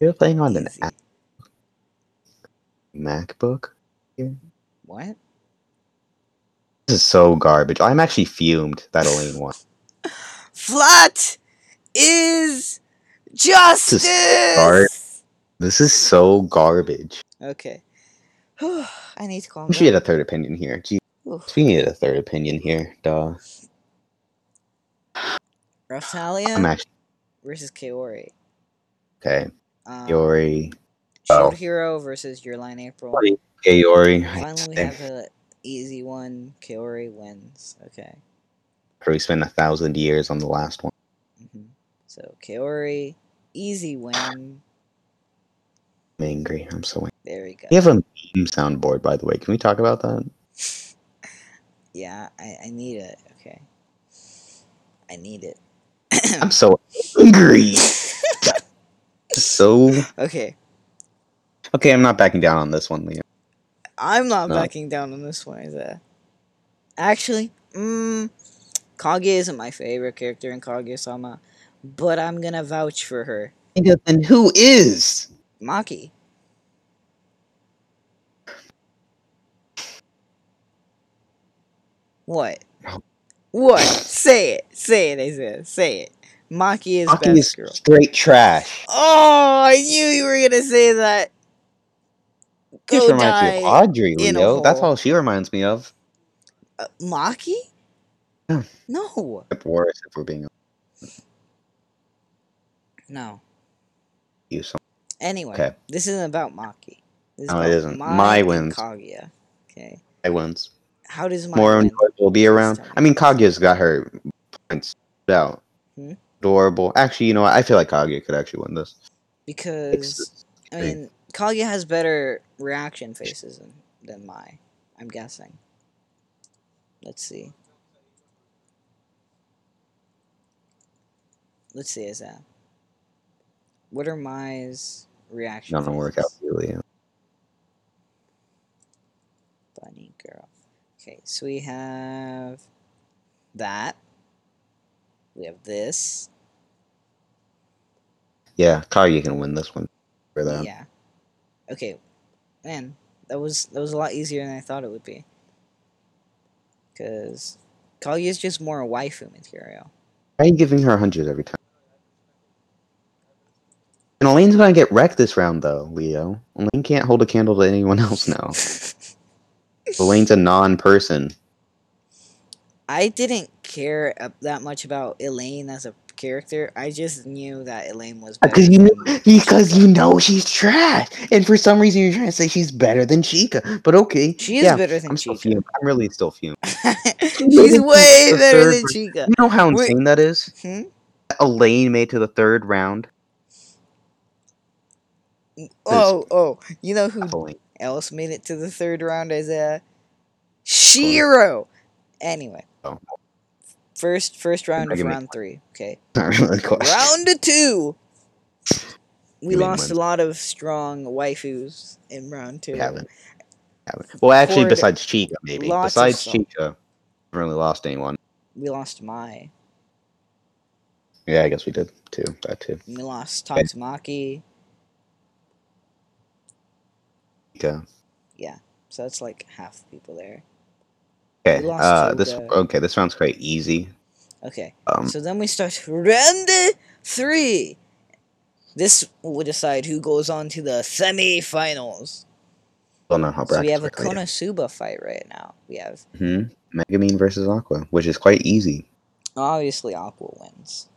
You're playing on an Easy. Apple MacBook. What? This is so garbage. I'm actually fumed that Elaine won. Flat is justice! start. This is so garbage. Okay. <sighs> I need to calm We should get a third opinion here. Gee, we need a third opinion here. Duh. I'm actually versus Kaori. okay. Um, Yori. Shield oh. Hero versus Your Lie in April. Kaori. Finally, we have an easy one. Kaori wins. Okay. Probably spent a thousand years on the last one. hmm So Kaori, easy win. I'm angry. I'm so angry. There we go. We have a meme soundboard, by the way. Can we talk about that? <laughs> Yeah, I, I need it. Okay. I need it. <coughs> I'm so angry. <laughs> so okay. okay. I'm not backing down on this one, Leo. I'm not No. backing down on this one, is that? Actually, mm, Kage isn't my favorite character in Kaguya-sama, but I'm gonna vouch for her. And who is? Maki. What? What? Say it. Say it, Isaiah. Say it. Maki is Maki best is girl. straight trash. Oh, I knew you were gonna say that. This Go reminds me of Audrey, Leo. That's all she reminds me of. Uh, Maki? Yeah. No. Except worse, if we're being No. honest. Anyway, Okay. this isn't about Maki. This is No, it isn't. Mai and wins. Kaguya. Okay. I wins. How does Mai More win? to be around. I mean, Kaguya's got her points out. Hmm? Adorable. Actually, you know what? I feel like Kaguya could actually win this. Because I mean, Kaguya has better reaction faces than, than Mai. I'm guessing. Let's see. Let's see, is that what are Mai's reactions? Not gonna work out for you. Bunny girl. Okay, so we have that. We have this. Yeah, Kaguya can win this one. For that. Yeah. Okay, man, that was that was a lot easier than I thought it would be. Cause Kaguya is just more waifu material. Why are you giving her hundreds every time? And Elaine's gonna get wrecked this round, though, Leo. Elaine can't hold a candle to anyone else now. <laughs> Elaine's a non-person. I didn't care uh, that much about Elaine as a character. I just knew that Elaine was. Because you know, because you know she's trash, and for some reason you're trying to say she's better than Chika. But okay, She is yeah, better than I'm still Chika. fumed. I'm really still fuming. <laughs> She's way better than ver- Chika. You know how Wait. insane that is? Hmm? Elaine made to the third round. Oh, oh, you know who Elaine. else made it to the third round as a Shiro. Anyway, Oh. First first round of round three. Okay, Not really a round two. We lost a lot of strong waifus in round two. Haven't. haven't. Well, actually, besides Chika, maybe. Besides. Chika, haven't really lost anyone. We lost Mai. Yeah, I guess we did too. That too. We lost. Tatsumaki. Chika. Yeah, so that's like half the people there. Okay. Uh, this Toga. okay. This round's quite easy. Okay. Um, So then we start round three. This will decide who goes on to the semi-finals. know how So we have a. Konosuba fight right now. We have Mm-hmm. Megumin versus Aqua, which is quite easy. obviously Aqua wins.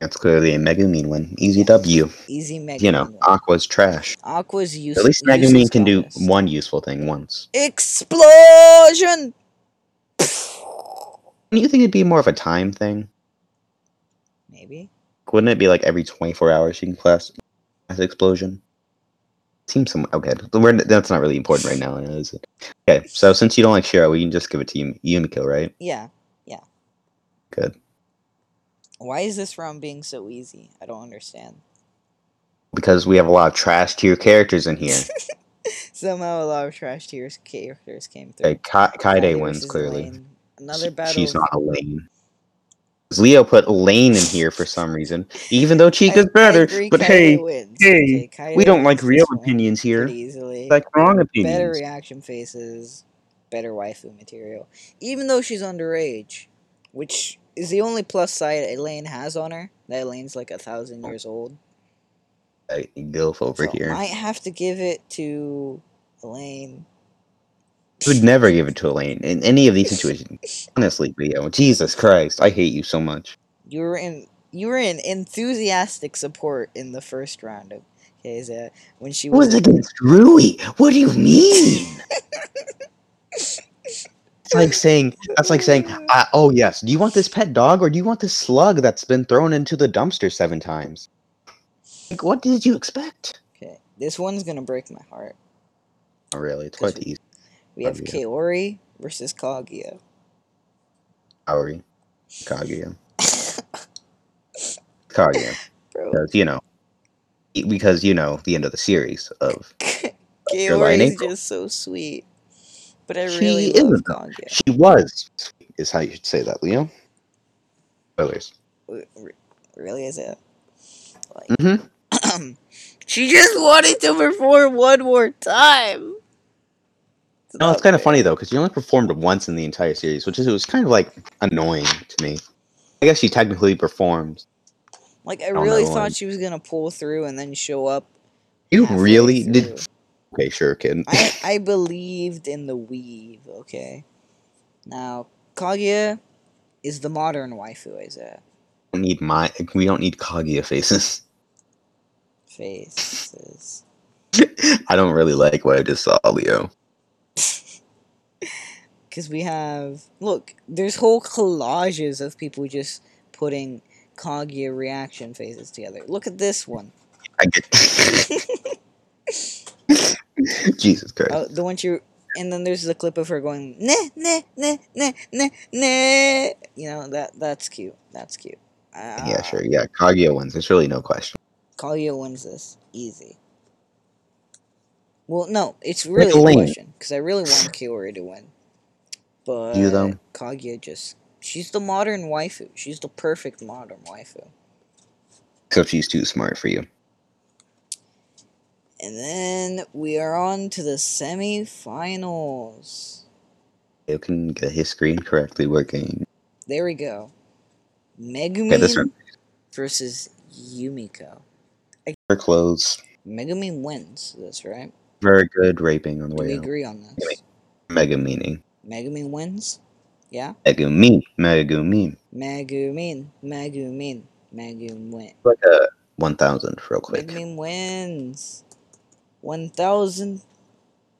That's clearly a Megumin win. Easy W. Easy Megumin. You know, win. Aqua's trash. Aqua's use. At least useless Megumin can do one useful thing once. Explosion! Do you think it'd be more of a time thing? Maybe. Wouldn't it be like every 24 hours you can class as explosion? Seems some okay. We're, that's not really important right now, is it? Okay, so since you don't like Shiro, we can just give it to Yumi- Yumeko, right? Yeah, yeah. Good. Why is this round being so easy? I don't understand. Because we have a lot of trash tier characters in here. <laughs> <laughs> Somehow a lot of trash tiers characters came through. Okay, Ka- Kaede wins clearly. Lane. Another battle. She's not a lane. Leo put Lane in here for some reason, even though <laughs> Chika's I- I better. agree but Kaede hey, wins. hey, Okay, we don't like real opinions here. Easily. Like wrong opinions. better reaction faces, better waifu material. Even though she's underage, which is the only plus side Elaine has on her. That Elaine's like a thousand oh. years old. Hey, Gilf over So here. might have to give it to Elaine. I would never give it to Elaine in any of these <laughs> situations. Honestly, Leo. Jesus Christ, I hate you so much. You were in you were in enthusiastic support in the first round of is that when she was was against Rui. What do you mean? it's like saying that's like saying, uh, "Oh yes, do you want this <laughs> pet dog or do you want this slug that's been thrown into the dumpster seven times?" Like, what did you expect? Okay. This one's gonna break my heart. Oh, really? It's quite easy. We have Kaguya. Kaori versus Kaguya. Kaori, Kaguya, <laughs> Kaguya. Bro. Because you know, because you know the end of the series of Your <laughs> Kaori is just so sweet. But I She really is love a- Kaguya. she was is how you should say that, Leo. Spoilers. W- Really is it? Like Mm-hmm. She just wanted to perform one more time. No, it's kind of funny though, because she only performed once in the entire series, which is it was kind of like annoying to me. I guess she technically performed. Like I really thought like- she was gonna pull through and then show up. You really through. did? Okay, sure, kid. I <laughs> I believed in the weave. Okay. Now Kaguya is the modern waifu, Isaiah. don't need my. We don't need Kaguya faces. Faces. I don't really like what I just saw, Leo. Because we have look, there's whole collages of people just putting Kaguya reaction phases together. Look at this one. I get. <laughs> Jesus Christ. Oh, the one she and then there's the clip of her going nah nah nah nah nah nah. You know that that's cute. That's cute. Uh, yeah, sure. Yeah, Kaguya wins. There's really no question. Kaguya wins this easy. Well, no, it's really a question because I really want <sighs> Kaori to win, but You, though? Kaguya just she's the modern waifu. She's the perfect modern waifu. So she's too smart for you. And then we are on to the semifinals. You can get his screen correctly working. There we go. Megumin Okay, versus Yumeko. Her clothes. Megumin wins this, right? Very good raping on the Do we out. agree on this? Mega meaning. Megumin wins? Yeah? Mega mean. Mega mean. Megumin. Megumin. Megumin win. Like a 1000 real quick. Megumin wins. 1000.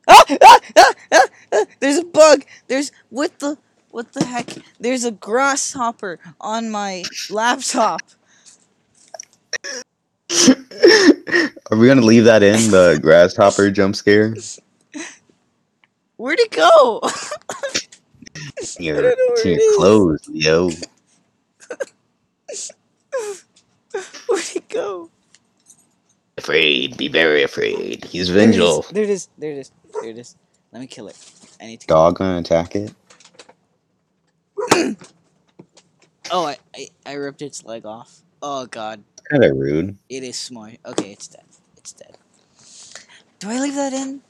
Ah, ah, ah, ah, ah, There's a bug. There's what the what the heck? There's a grasshopper on my laptop. Are we gonna leave that in the <laughs> grasshopper jump scare? Where'd it go? Your, to your clothes, yo. <laughs> Where'd it go? Afraid, be very afraid. He's There it is. vengeful. There it is. There it is. There it is. Let me kill it. I need to. Dog gonna attack it. <clears throat> Oh, I, I I ripped its leg off. Oh god, Kind of rude. it is smart. Okay, it's dead. It's dead. Do I leave that in?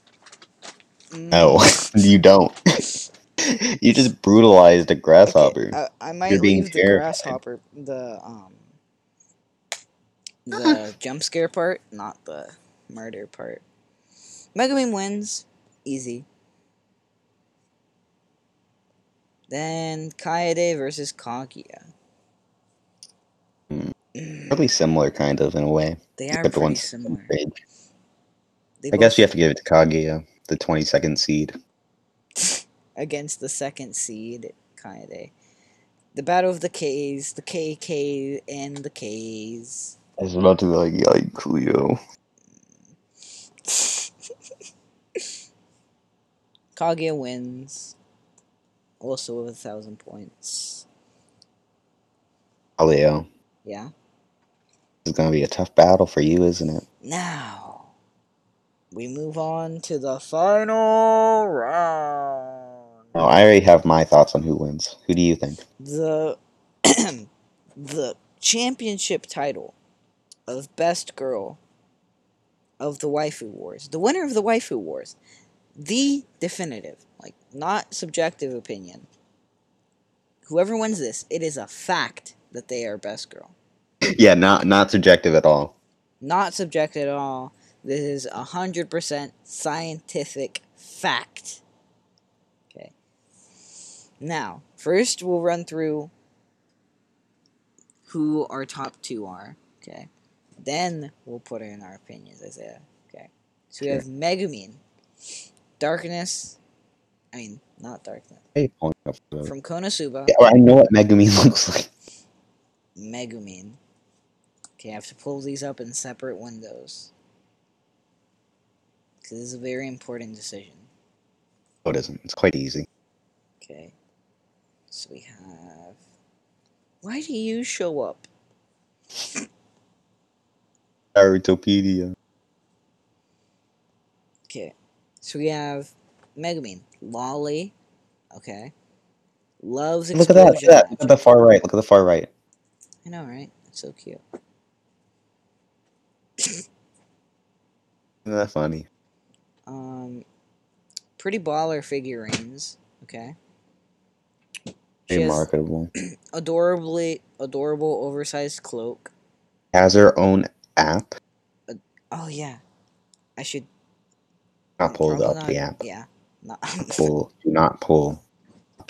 No, <laughs> you don't. <laughs> you just brutalized a okay, grasshopper. I, I might You're being leave the terrified. grasshopper, the um, the <laughs> jump scare part, not the murder part. Megumin wins, easy. Then Kaede versus Kaguya. Probably similar, kind of, in a way. They are the one's similar. I guess you have to give it to Kaguya, the 22nd seed. <laughs> against the second seed Kaede. The Battle of the K's, the KK and the K's. I was about to be like, yikes, Leo. <laughs> Kaguya wins. Also with a thousand points. Leo. Yeah. This is going to be a tough battle for you, isn't it? Now we move on to the final round. Oh, I already have my thoughts on who wins. Who do you think? the <clears throat> the championship title of best girl of the waifu wars the winner of the waifu wars the definitive like not subjective opinion whoever wins this it is a fact that they are best girl <laughs> yeah, not not subjective at all. not subjective at all. This is a hundred percent scientific fact. Okay. Now first we'll run through who our top two are. Okay. Then we'll put in our opinions isaiah okay. So we Sure. have megumin. Darkness. I mean not darkness. Hey, from konosuba. Yeah, I know what Megumin <laughs> looks like. megumin okay i have to pull these up in separate windows because this is a very important decision Oh, it isn't. It's quite easy. Okay. So we have. Why do you show up? <laughs> Narutopedia. Okay. So we have Megumin, Lolly. Okay. Loves Look at that. Look at that. Look at the far right. Look at the far right. I know, right? That's so cute. Isn't that funny? Um, pretty baller figurines. Okay. Very marketable. <clears throat> adorably adorable oversized cloak. Has her own app. Oh yeah, I should Not pull up not- the app. Yeah. Not, <laughs> Pull. Do not pull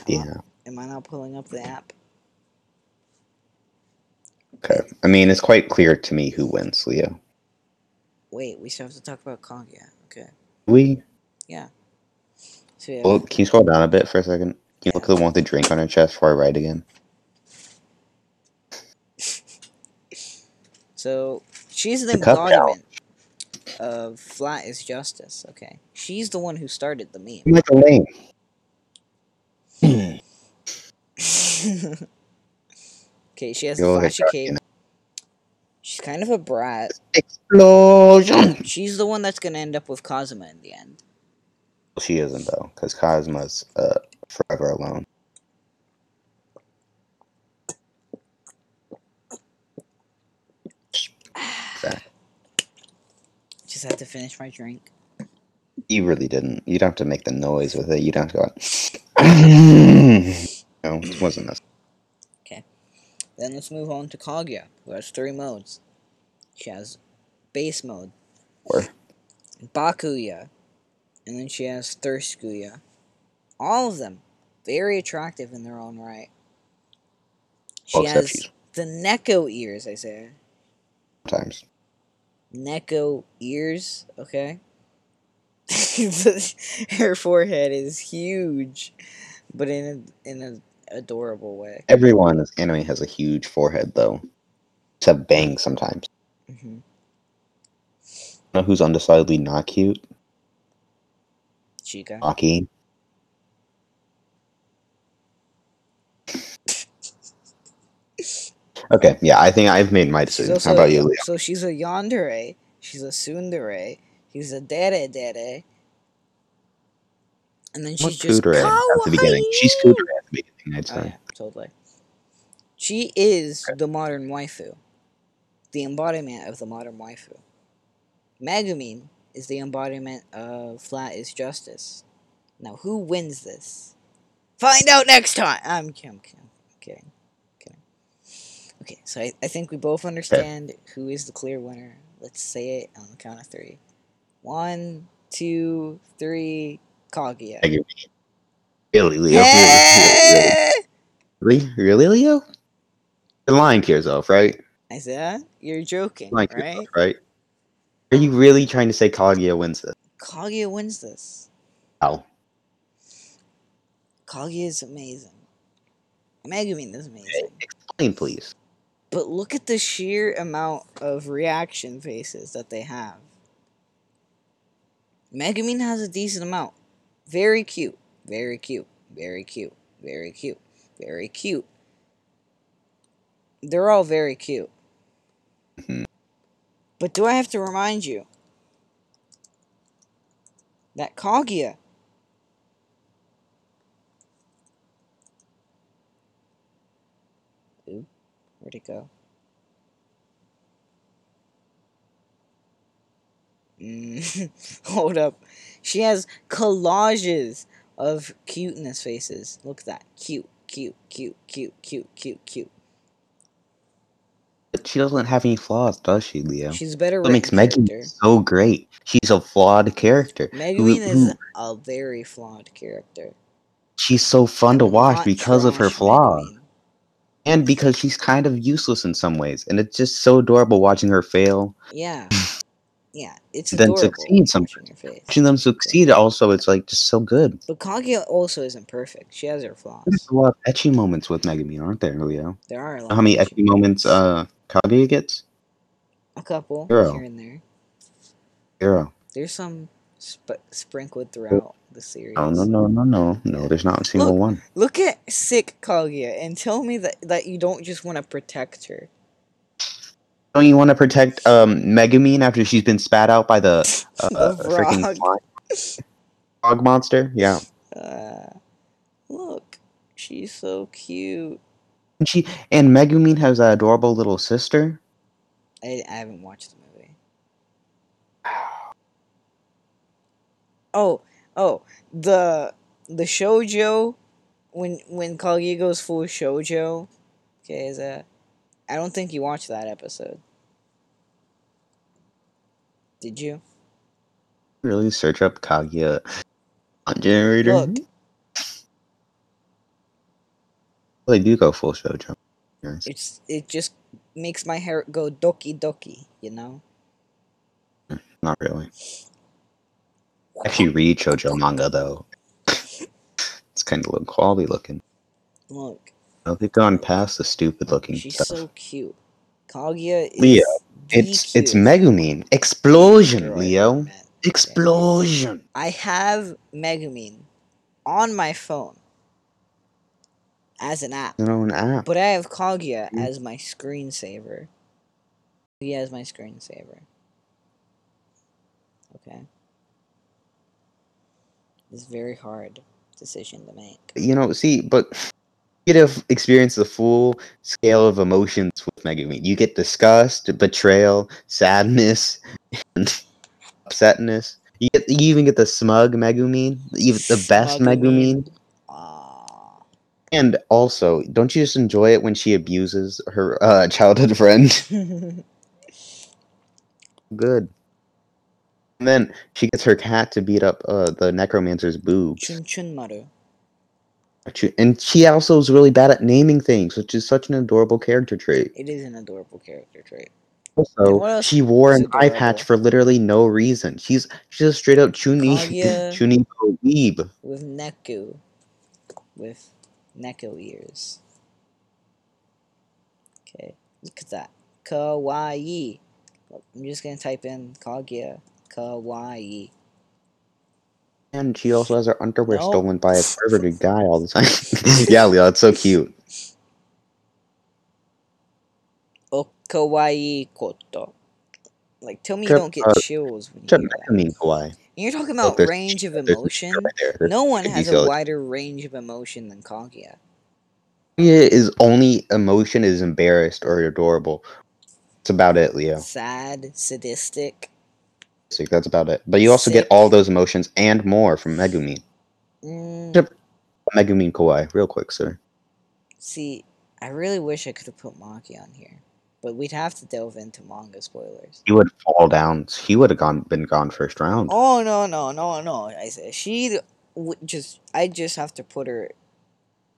the app. Am I not pulling up the app? Okay. I mean, it's quite clear to me who wins, Leo. Wait, we still have to talk about Kaguya. Okay. We. So we have, Well, can you scroll down a bit for a second? Can you look at the one with the drink on her chest far right again? <laughs> so she's the embodiment of flat is justice. Okay. She's the one who started the meme. Michael Lane. <laughs> okay, she has a ahead, flashy cape. She's kind of a brat. Explosion! She's the one that's gonna end up with Kazuma in the end. She isn't, though, because Kazuma's uh, forever alone. Fact. <sighs> Just have to finish my drink. You really didn't. You don't have to make the noise with it. You don't have to go. <coughs> no, it wasn't necessary. Then let's move on to Kaguya, who has three modes. She has base mode, Or Bakuya, and then she has Thirstguya. All of them very attractive in their own right. She Well, has she's- the Neko ears, I say. sometimes. Neko ears, okay? <laughs> Her forehead is huge, but in a, in an adorable way. Everyone in anime has a huge forehead, though. Except Bang sometimes. Hmm You know who's undecidedly not cute? Chika. Aki. Okay, yeah, I think I've made my decision. also How about you, Leo? So she's a yandere. She's a tsundere. She's a dere dere. And then she's just Kuudere at the beginning? She's. Kuudere at the beginning, I'd Oh yeah, totally. She is the modern waifu. The embodiment of the modern waifu. Megumin is the embodiment of flat is justice. Now, who wins this? Find out next time. I'm, kidding. I'm. I'm kidding. Kidding. Okay, so I, I think we both understand who is the clear winner. Let's say it on the count of three. One, two, three. Kaguya. Really, Leo? Really, Eh! really, really, Leo? You're lying to yourself, right? I said, you're joking, Like, right? right? Are you really trying to say Kaguya wins this? Kaguya wins this. How? Kaguya is amazing. Megumin is amazing. Explain, please. But look at the sheer amount of reaction faces that they have. Megumin has a decent amount. Very cute. Very cute. Very cute. Very cute. Very cute. They're all very cute. But do I have to remind you that Kaguya Ooh, where'd it go? <laughs> Hold up. She has collages of cuteness faces. Look at that. Cute, cute, cute, cute, cute, cute, cute. But she doesn't have any flaws, does she, Leo? She's better What makes Megan character. so great? She's a flawed character. Megumin is a very flawed character. she's so fun to watch because of her flaws. And because she's kind of useless in some ways. And it's just so adorable watching her fail. Yeah. <laughs> Yeah, it's Then succeed some- watching. Watching them succeed also, it's like just so good. But Kaguya also isn't perfect. She has her flaws. There's a lot of ecchi moments with Megumin, aren't there, Leo? There are a lot how many ecchi moments uh Kaguya gets? A couple Zero. here and there. Zero. There's some sp- sprinkled throughout the series. No, no, no, no, no. No, there's not a single Look. one. Look at sick Kaguya and tell me that, that you don't just want to protect her. Don't you want to protect um Megumin after she's been spat out by the uh, <laughs> The freaking frog. frog monster? Yeah. Uh, look, she's so cute. And she and Megumin has that adorable little sister. I, I haven't watched the movie. <sighs> Oh, oh, the the shojo when when Kaguya goes full shojo. Okay, is that? I don't think you watched that episode. Did you? Really search up Kaguya on generator. Look. They do go full shoujo. Yes. It's it just makes my hair go doki doki. You know. Mm, not really. I actually read shoujo manga though. it's kind of low quality looking. Look, Oh, they've gone past the stupid looking she's stuff. so cute. Kaguya is Leo, it's it's Megumin. Explosion, Leo. Explosion. I have Megumin on my phone as an app, You know, an app. but I have Kaguya Mm. as my screensaver. He has my screensaver. Okay. It's a very hard decision to make. You know, see, but you get to experience the full scale of emotions with Megumin. You get disgust, betrayal, sadness, <laughs> and upsetness. You get you even get the smug Megumin, even the best Megumin. And also, don't you just enjoy it when she abuses her uh, <laughs> childhood friend? <laughs> Good. And then she gets her cat to beat up uh, the necromancer's boobs. Chun Chun Maru. And she also is really bad at naming things, which is such an adorable character trait. It is an adorable character trait. Also, she wore an eye patch for literally no reason. She's she's a straight up Chuni. Chuni weeb. With Neku. With Neko ears. Okay, look at that. Kawaii. I'm just gonna type in Kaguya. Kawaii. And she also has her underwear No. stolen by a perverted guy all the time. <laughs> yeah, Leo, it's so cute. <laughs> O kawaii koto. Like, tell me you don't get uh, chills when you hear that. I mean Kawaii. And you're talking about range of <laughs> emotion. right No one has a wider range of emotion than Kaguya. Kaguya is only emotion is embarrassed or adorable. That's about it, Leo. Sad, sadistic. That's about it. But you also Sick. get all those emotions and more from Megumin. Mm, Yep. Megumin Kawaii, real quick, sir. see, I really wish I could have put Maki on here, but we'd have to delve into manga spoilers. He would fall down. He would have gone been gone first round. Oh no no no no! I said she would just. I just have to put her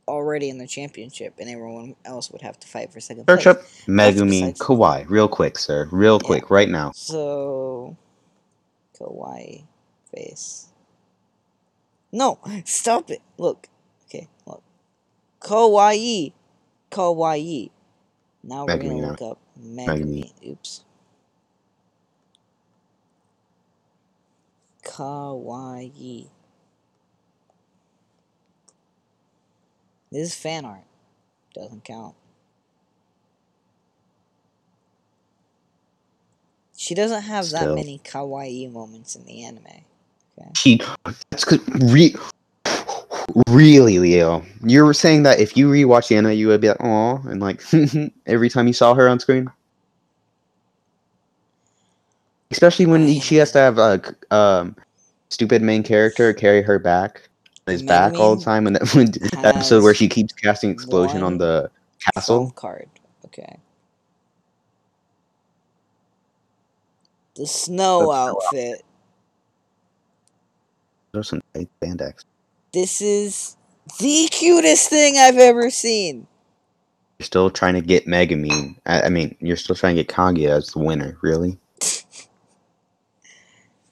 already in the championship, and everyone else would have to fight for second place. up Megumin Kawaii, real quick, sir. Real Yeah. quick, right now. So, kawaii face. No, stop it. Look. Okay, look. Kawaii. Kawaii. Now we're gonna look up Megumin. Oops. Kawaii. This is fan art. Doesn't count. She doesn't have that many kawaii moments in the anime. She that's 'cause re, really Leo. You were saying that if you rewatch the anime, you would be like, "Oh," and like <laughs> every time you saw her on screen. Especially when she has to have a um, stupid main character carry her back his back all the time, and that <laughs> when episode where she keeps casting explosion on the castle. Card. Okay. The snow outfit. Those are some spandex. This is the cutest thing I've ever seen. You're still trying to get Megumin. I, I mean, you're still trying to get Kaguya as the winner, really? <laughs>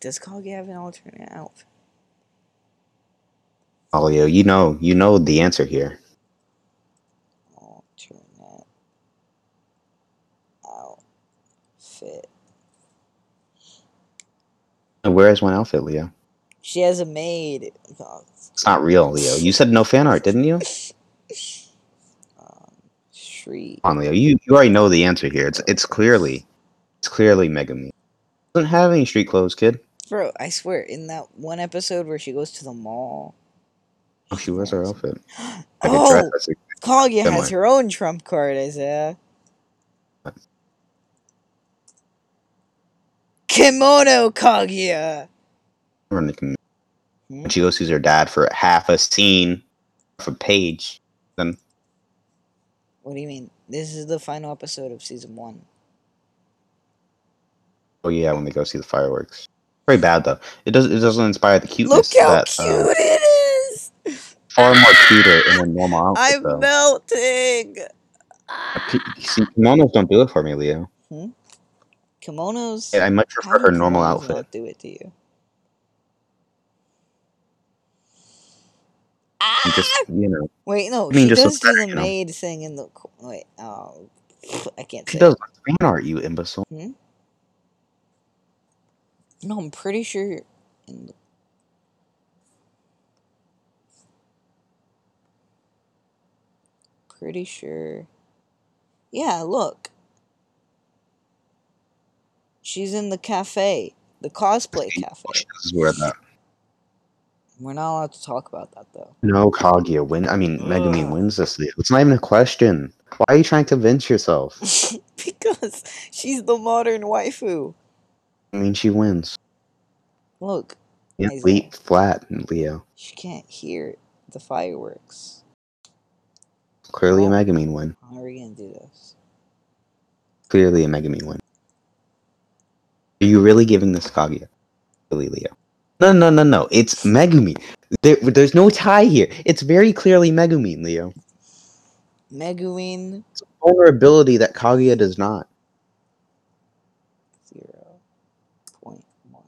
Does Kage have an alternate outfit? Oh, Leo, you know, you know the answer here. Alternate outfit. Where is one outfit, Leo? She has a maid. It's not real, Leo. You said no fan art, didn't you? Um, Shri. Come on, Leo. You you already know the answer here. It's it's clearly it's clearly Megumin. Doesn't have any street clothes, kid. Bro, I swear, in that one episode where she goes to the mall. Oh, she wears her outfit. <gasps> Like Oh. Kaguya has her own trump card, Isaiah. Kimono Kaguya. When they can- Hmm? when she goes sees her dad for half a scene, half a page. Then What do you mean? This is the final episode of season one. oh yeah, when they go see the fireworks. Very bad though. It does it doesn't inspire the cuteness. Look how that cute uh, it is! far more cuter in a normal <laughs> outfit I'm though. melting. Ki- See, kimonos don't do it for me, Leo. Kimonos. I much prefer her normal outfit. Do it to you. And just Ah! you know, Wait, no. I mean, she just does do the you know. maid thing in the. Wait, oh, <sniffs> I can't she does fan art, you imbecile. No, I'm pretty sure. In the... Pretty sure. Yeah, look. She's in the cafe, the cosplay cafe. Does that. We're not allowed to talk about that though. No, Kaguya win. I mean, Megumin Ugh. wins this. It's not even a question. Why are you trying to convince yourself? <laughs> because she's the modern waifu. I mean, she wins. Look, Yeah, leap flat, Leo. she can't hear the fireworks. Clearly a Well- Megumin win. How are we gonna do this? Clearly a Megumin win. Are you really giving this Kaguya? Really, Leo? No, no, no, no. It's Megumin. There, there's no tie here. It's very clearly Megumin, Leo. Megumin Vulnerability that Kaguya does not. zero point one.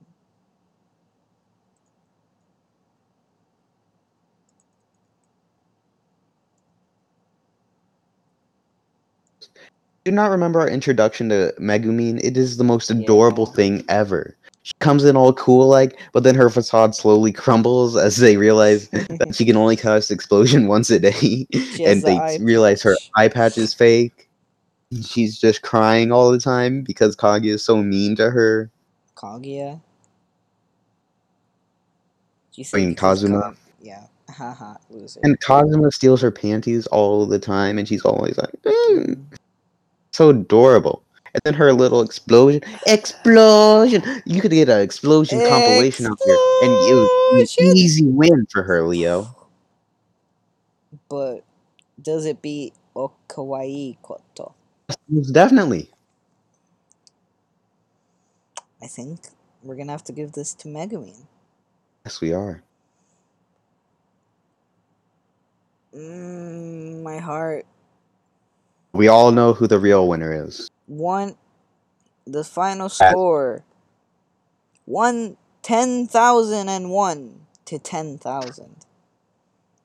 Do not remember our introduction to Megumin. It is the most Yeah. adorable thing ever. She comes in all cool like, but then her facade slowly <laughs> crumbles as they realize that she can only cast explosion <laughs> once a day, and they eye realize her eye patch is fake. She's just crying all the time because Kaguya is so mean to her. Kaguya. You I mean, Kazuma. Yeah. Haha, loser. And Kazuma steals her panties all the time, and she's always like, "Mm." so adorable. And then her little explosion, explosion. You could get an explosion compilation out there, and it would be an easy win for her, Leo. But does it beat Okawaii Koto? Definitely. I think we're gonna have to give this to Megumin. Yes, we are. Mm, my heart. We all know who the real winner is. One. The final score. One ten thousand and one to ten thousand.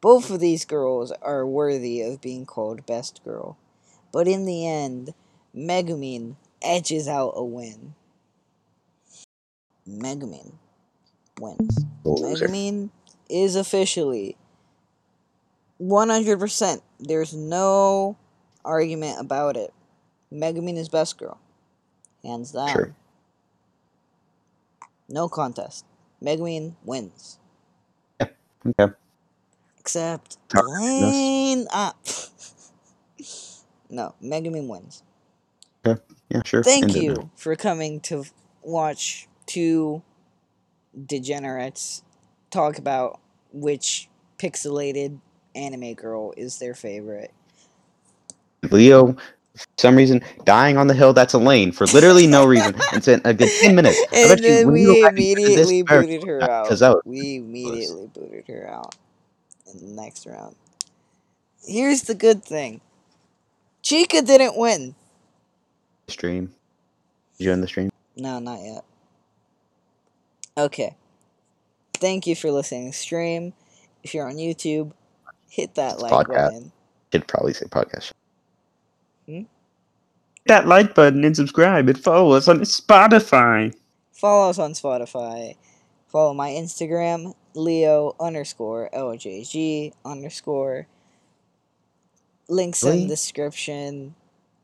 Both of these girls are worthy of being called best girl, but in the end, Megumin edges out a win. Megumin wins. Loser. Megumin is officially 100%. There's no argument about it. Megumin is best girl. Hands down. Sure. No contest. Megumin wins. Yep. Okay. Except Dwayne up. Uh, <laughs> no, Megumin wins. Okay. Yeah, sure. Thank you for coming to watch two degenerates talk about which pixelated anime girl is their favorite. Leo, some reason, dying on the hill that's a lane for literally no reason and spent a good 10 minutes. And then we go back and listen to this immediately booted her out. out. 'cause that was We immediately booted her out in the next round. Here's the good thing Chika didn't win. stream. Did you end the stream? No, not yet. Okay. Thank you for listening to stream. If you're on YouTube, hit that It's like podcast. button. Should probably say podcast. That like button and subscribe and follow us on Spotify. Follow us on Spotify. Follow my Instagram, Leo underscore LJG underscore. Links in Really? description.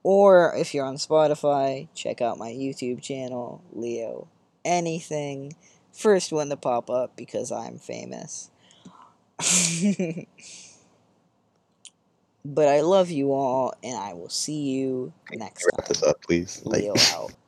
Or if you're on Spotify, check out my YouTube channel, Leo Anything. First one to pop up because I'm famous. <laughs> but I love you all, and I will see you next Wrap this time. up, please. Leo out. <laughs>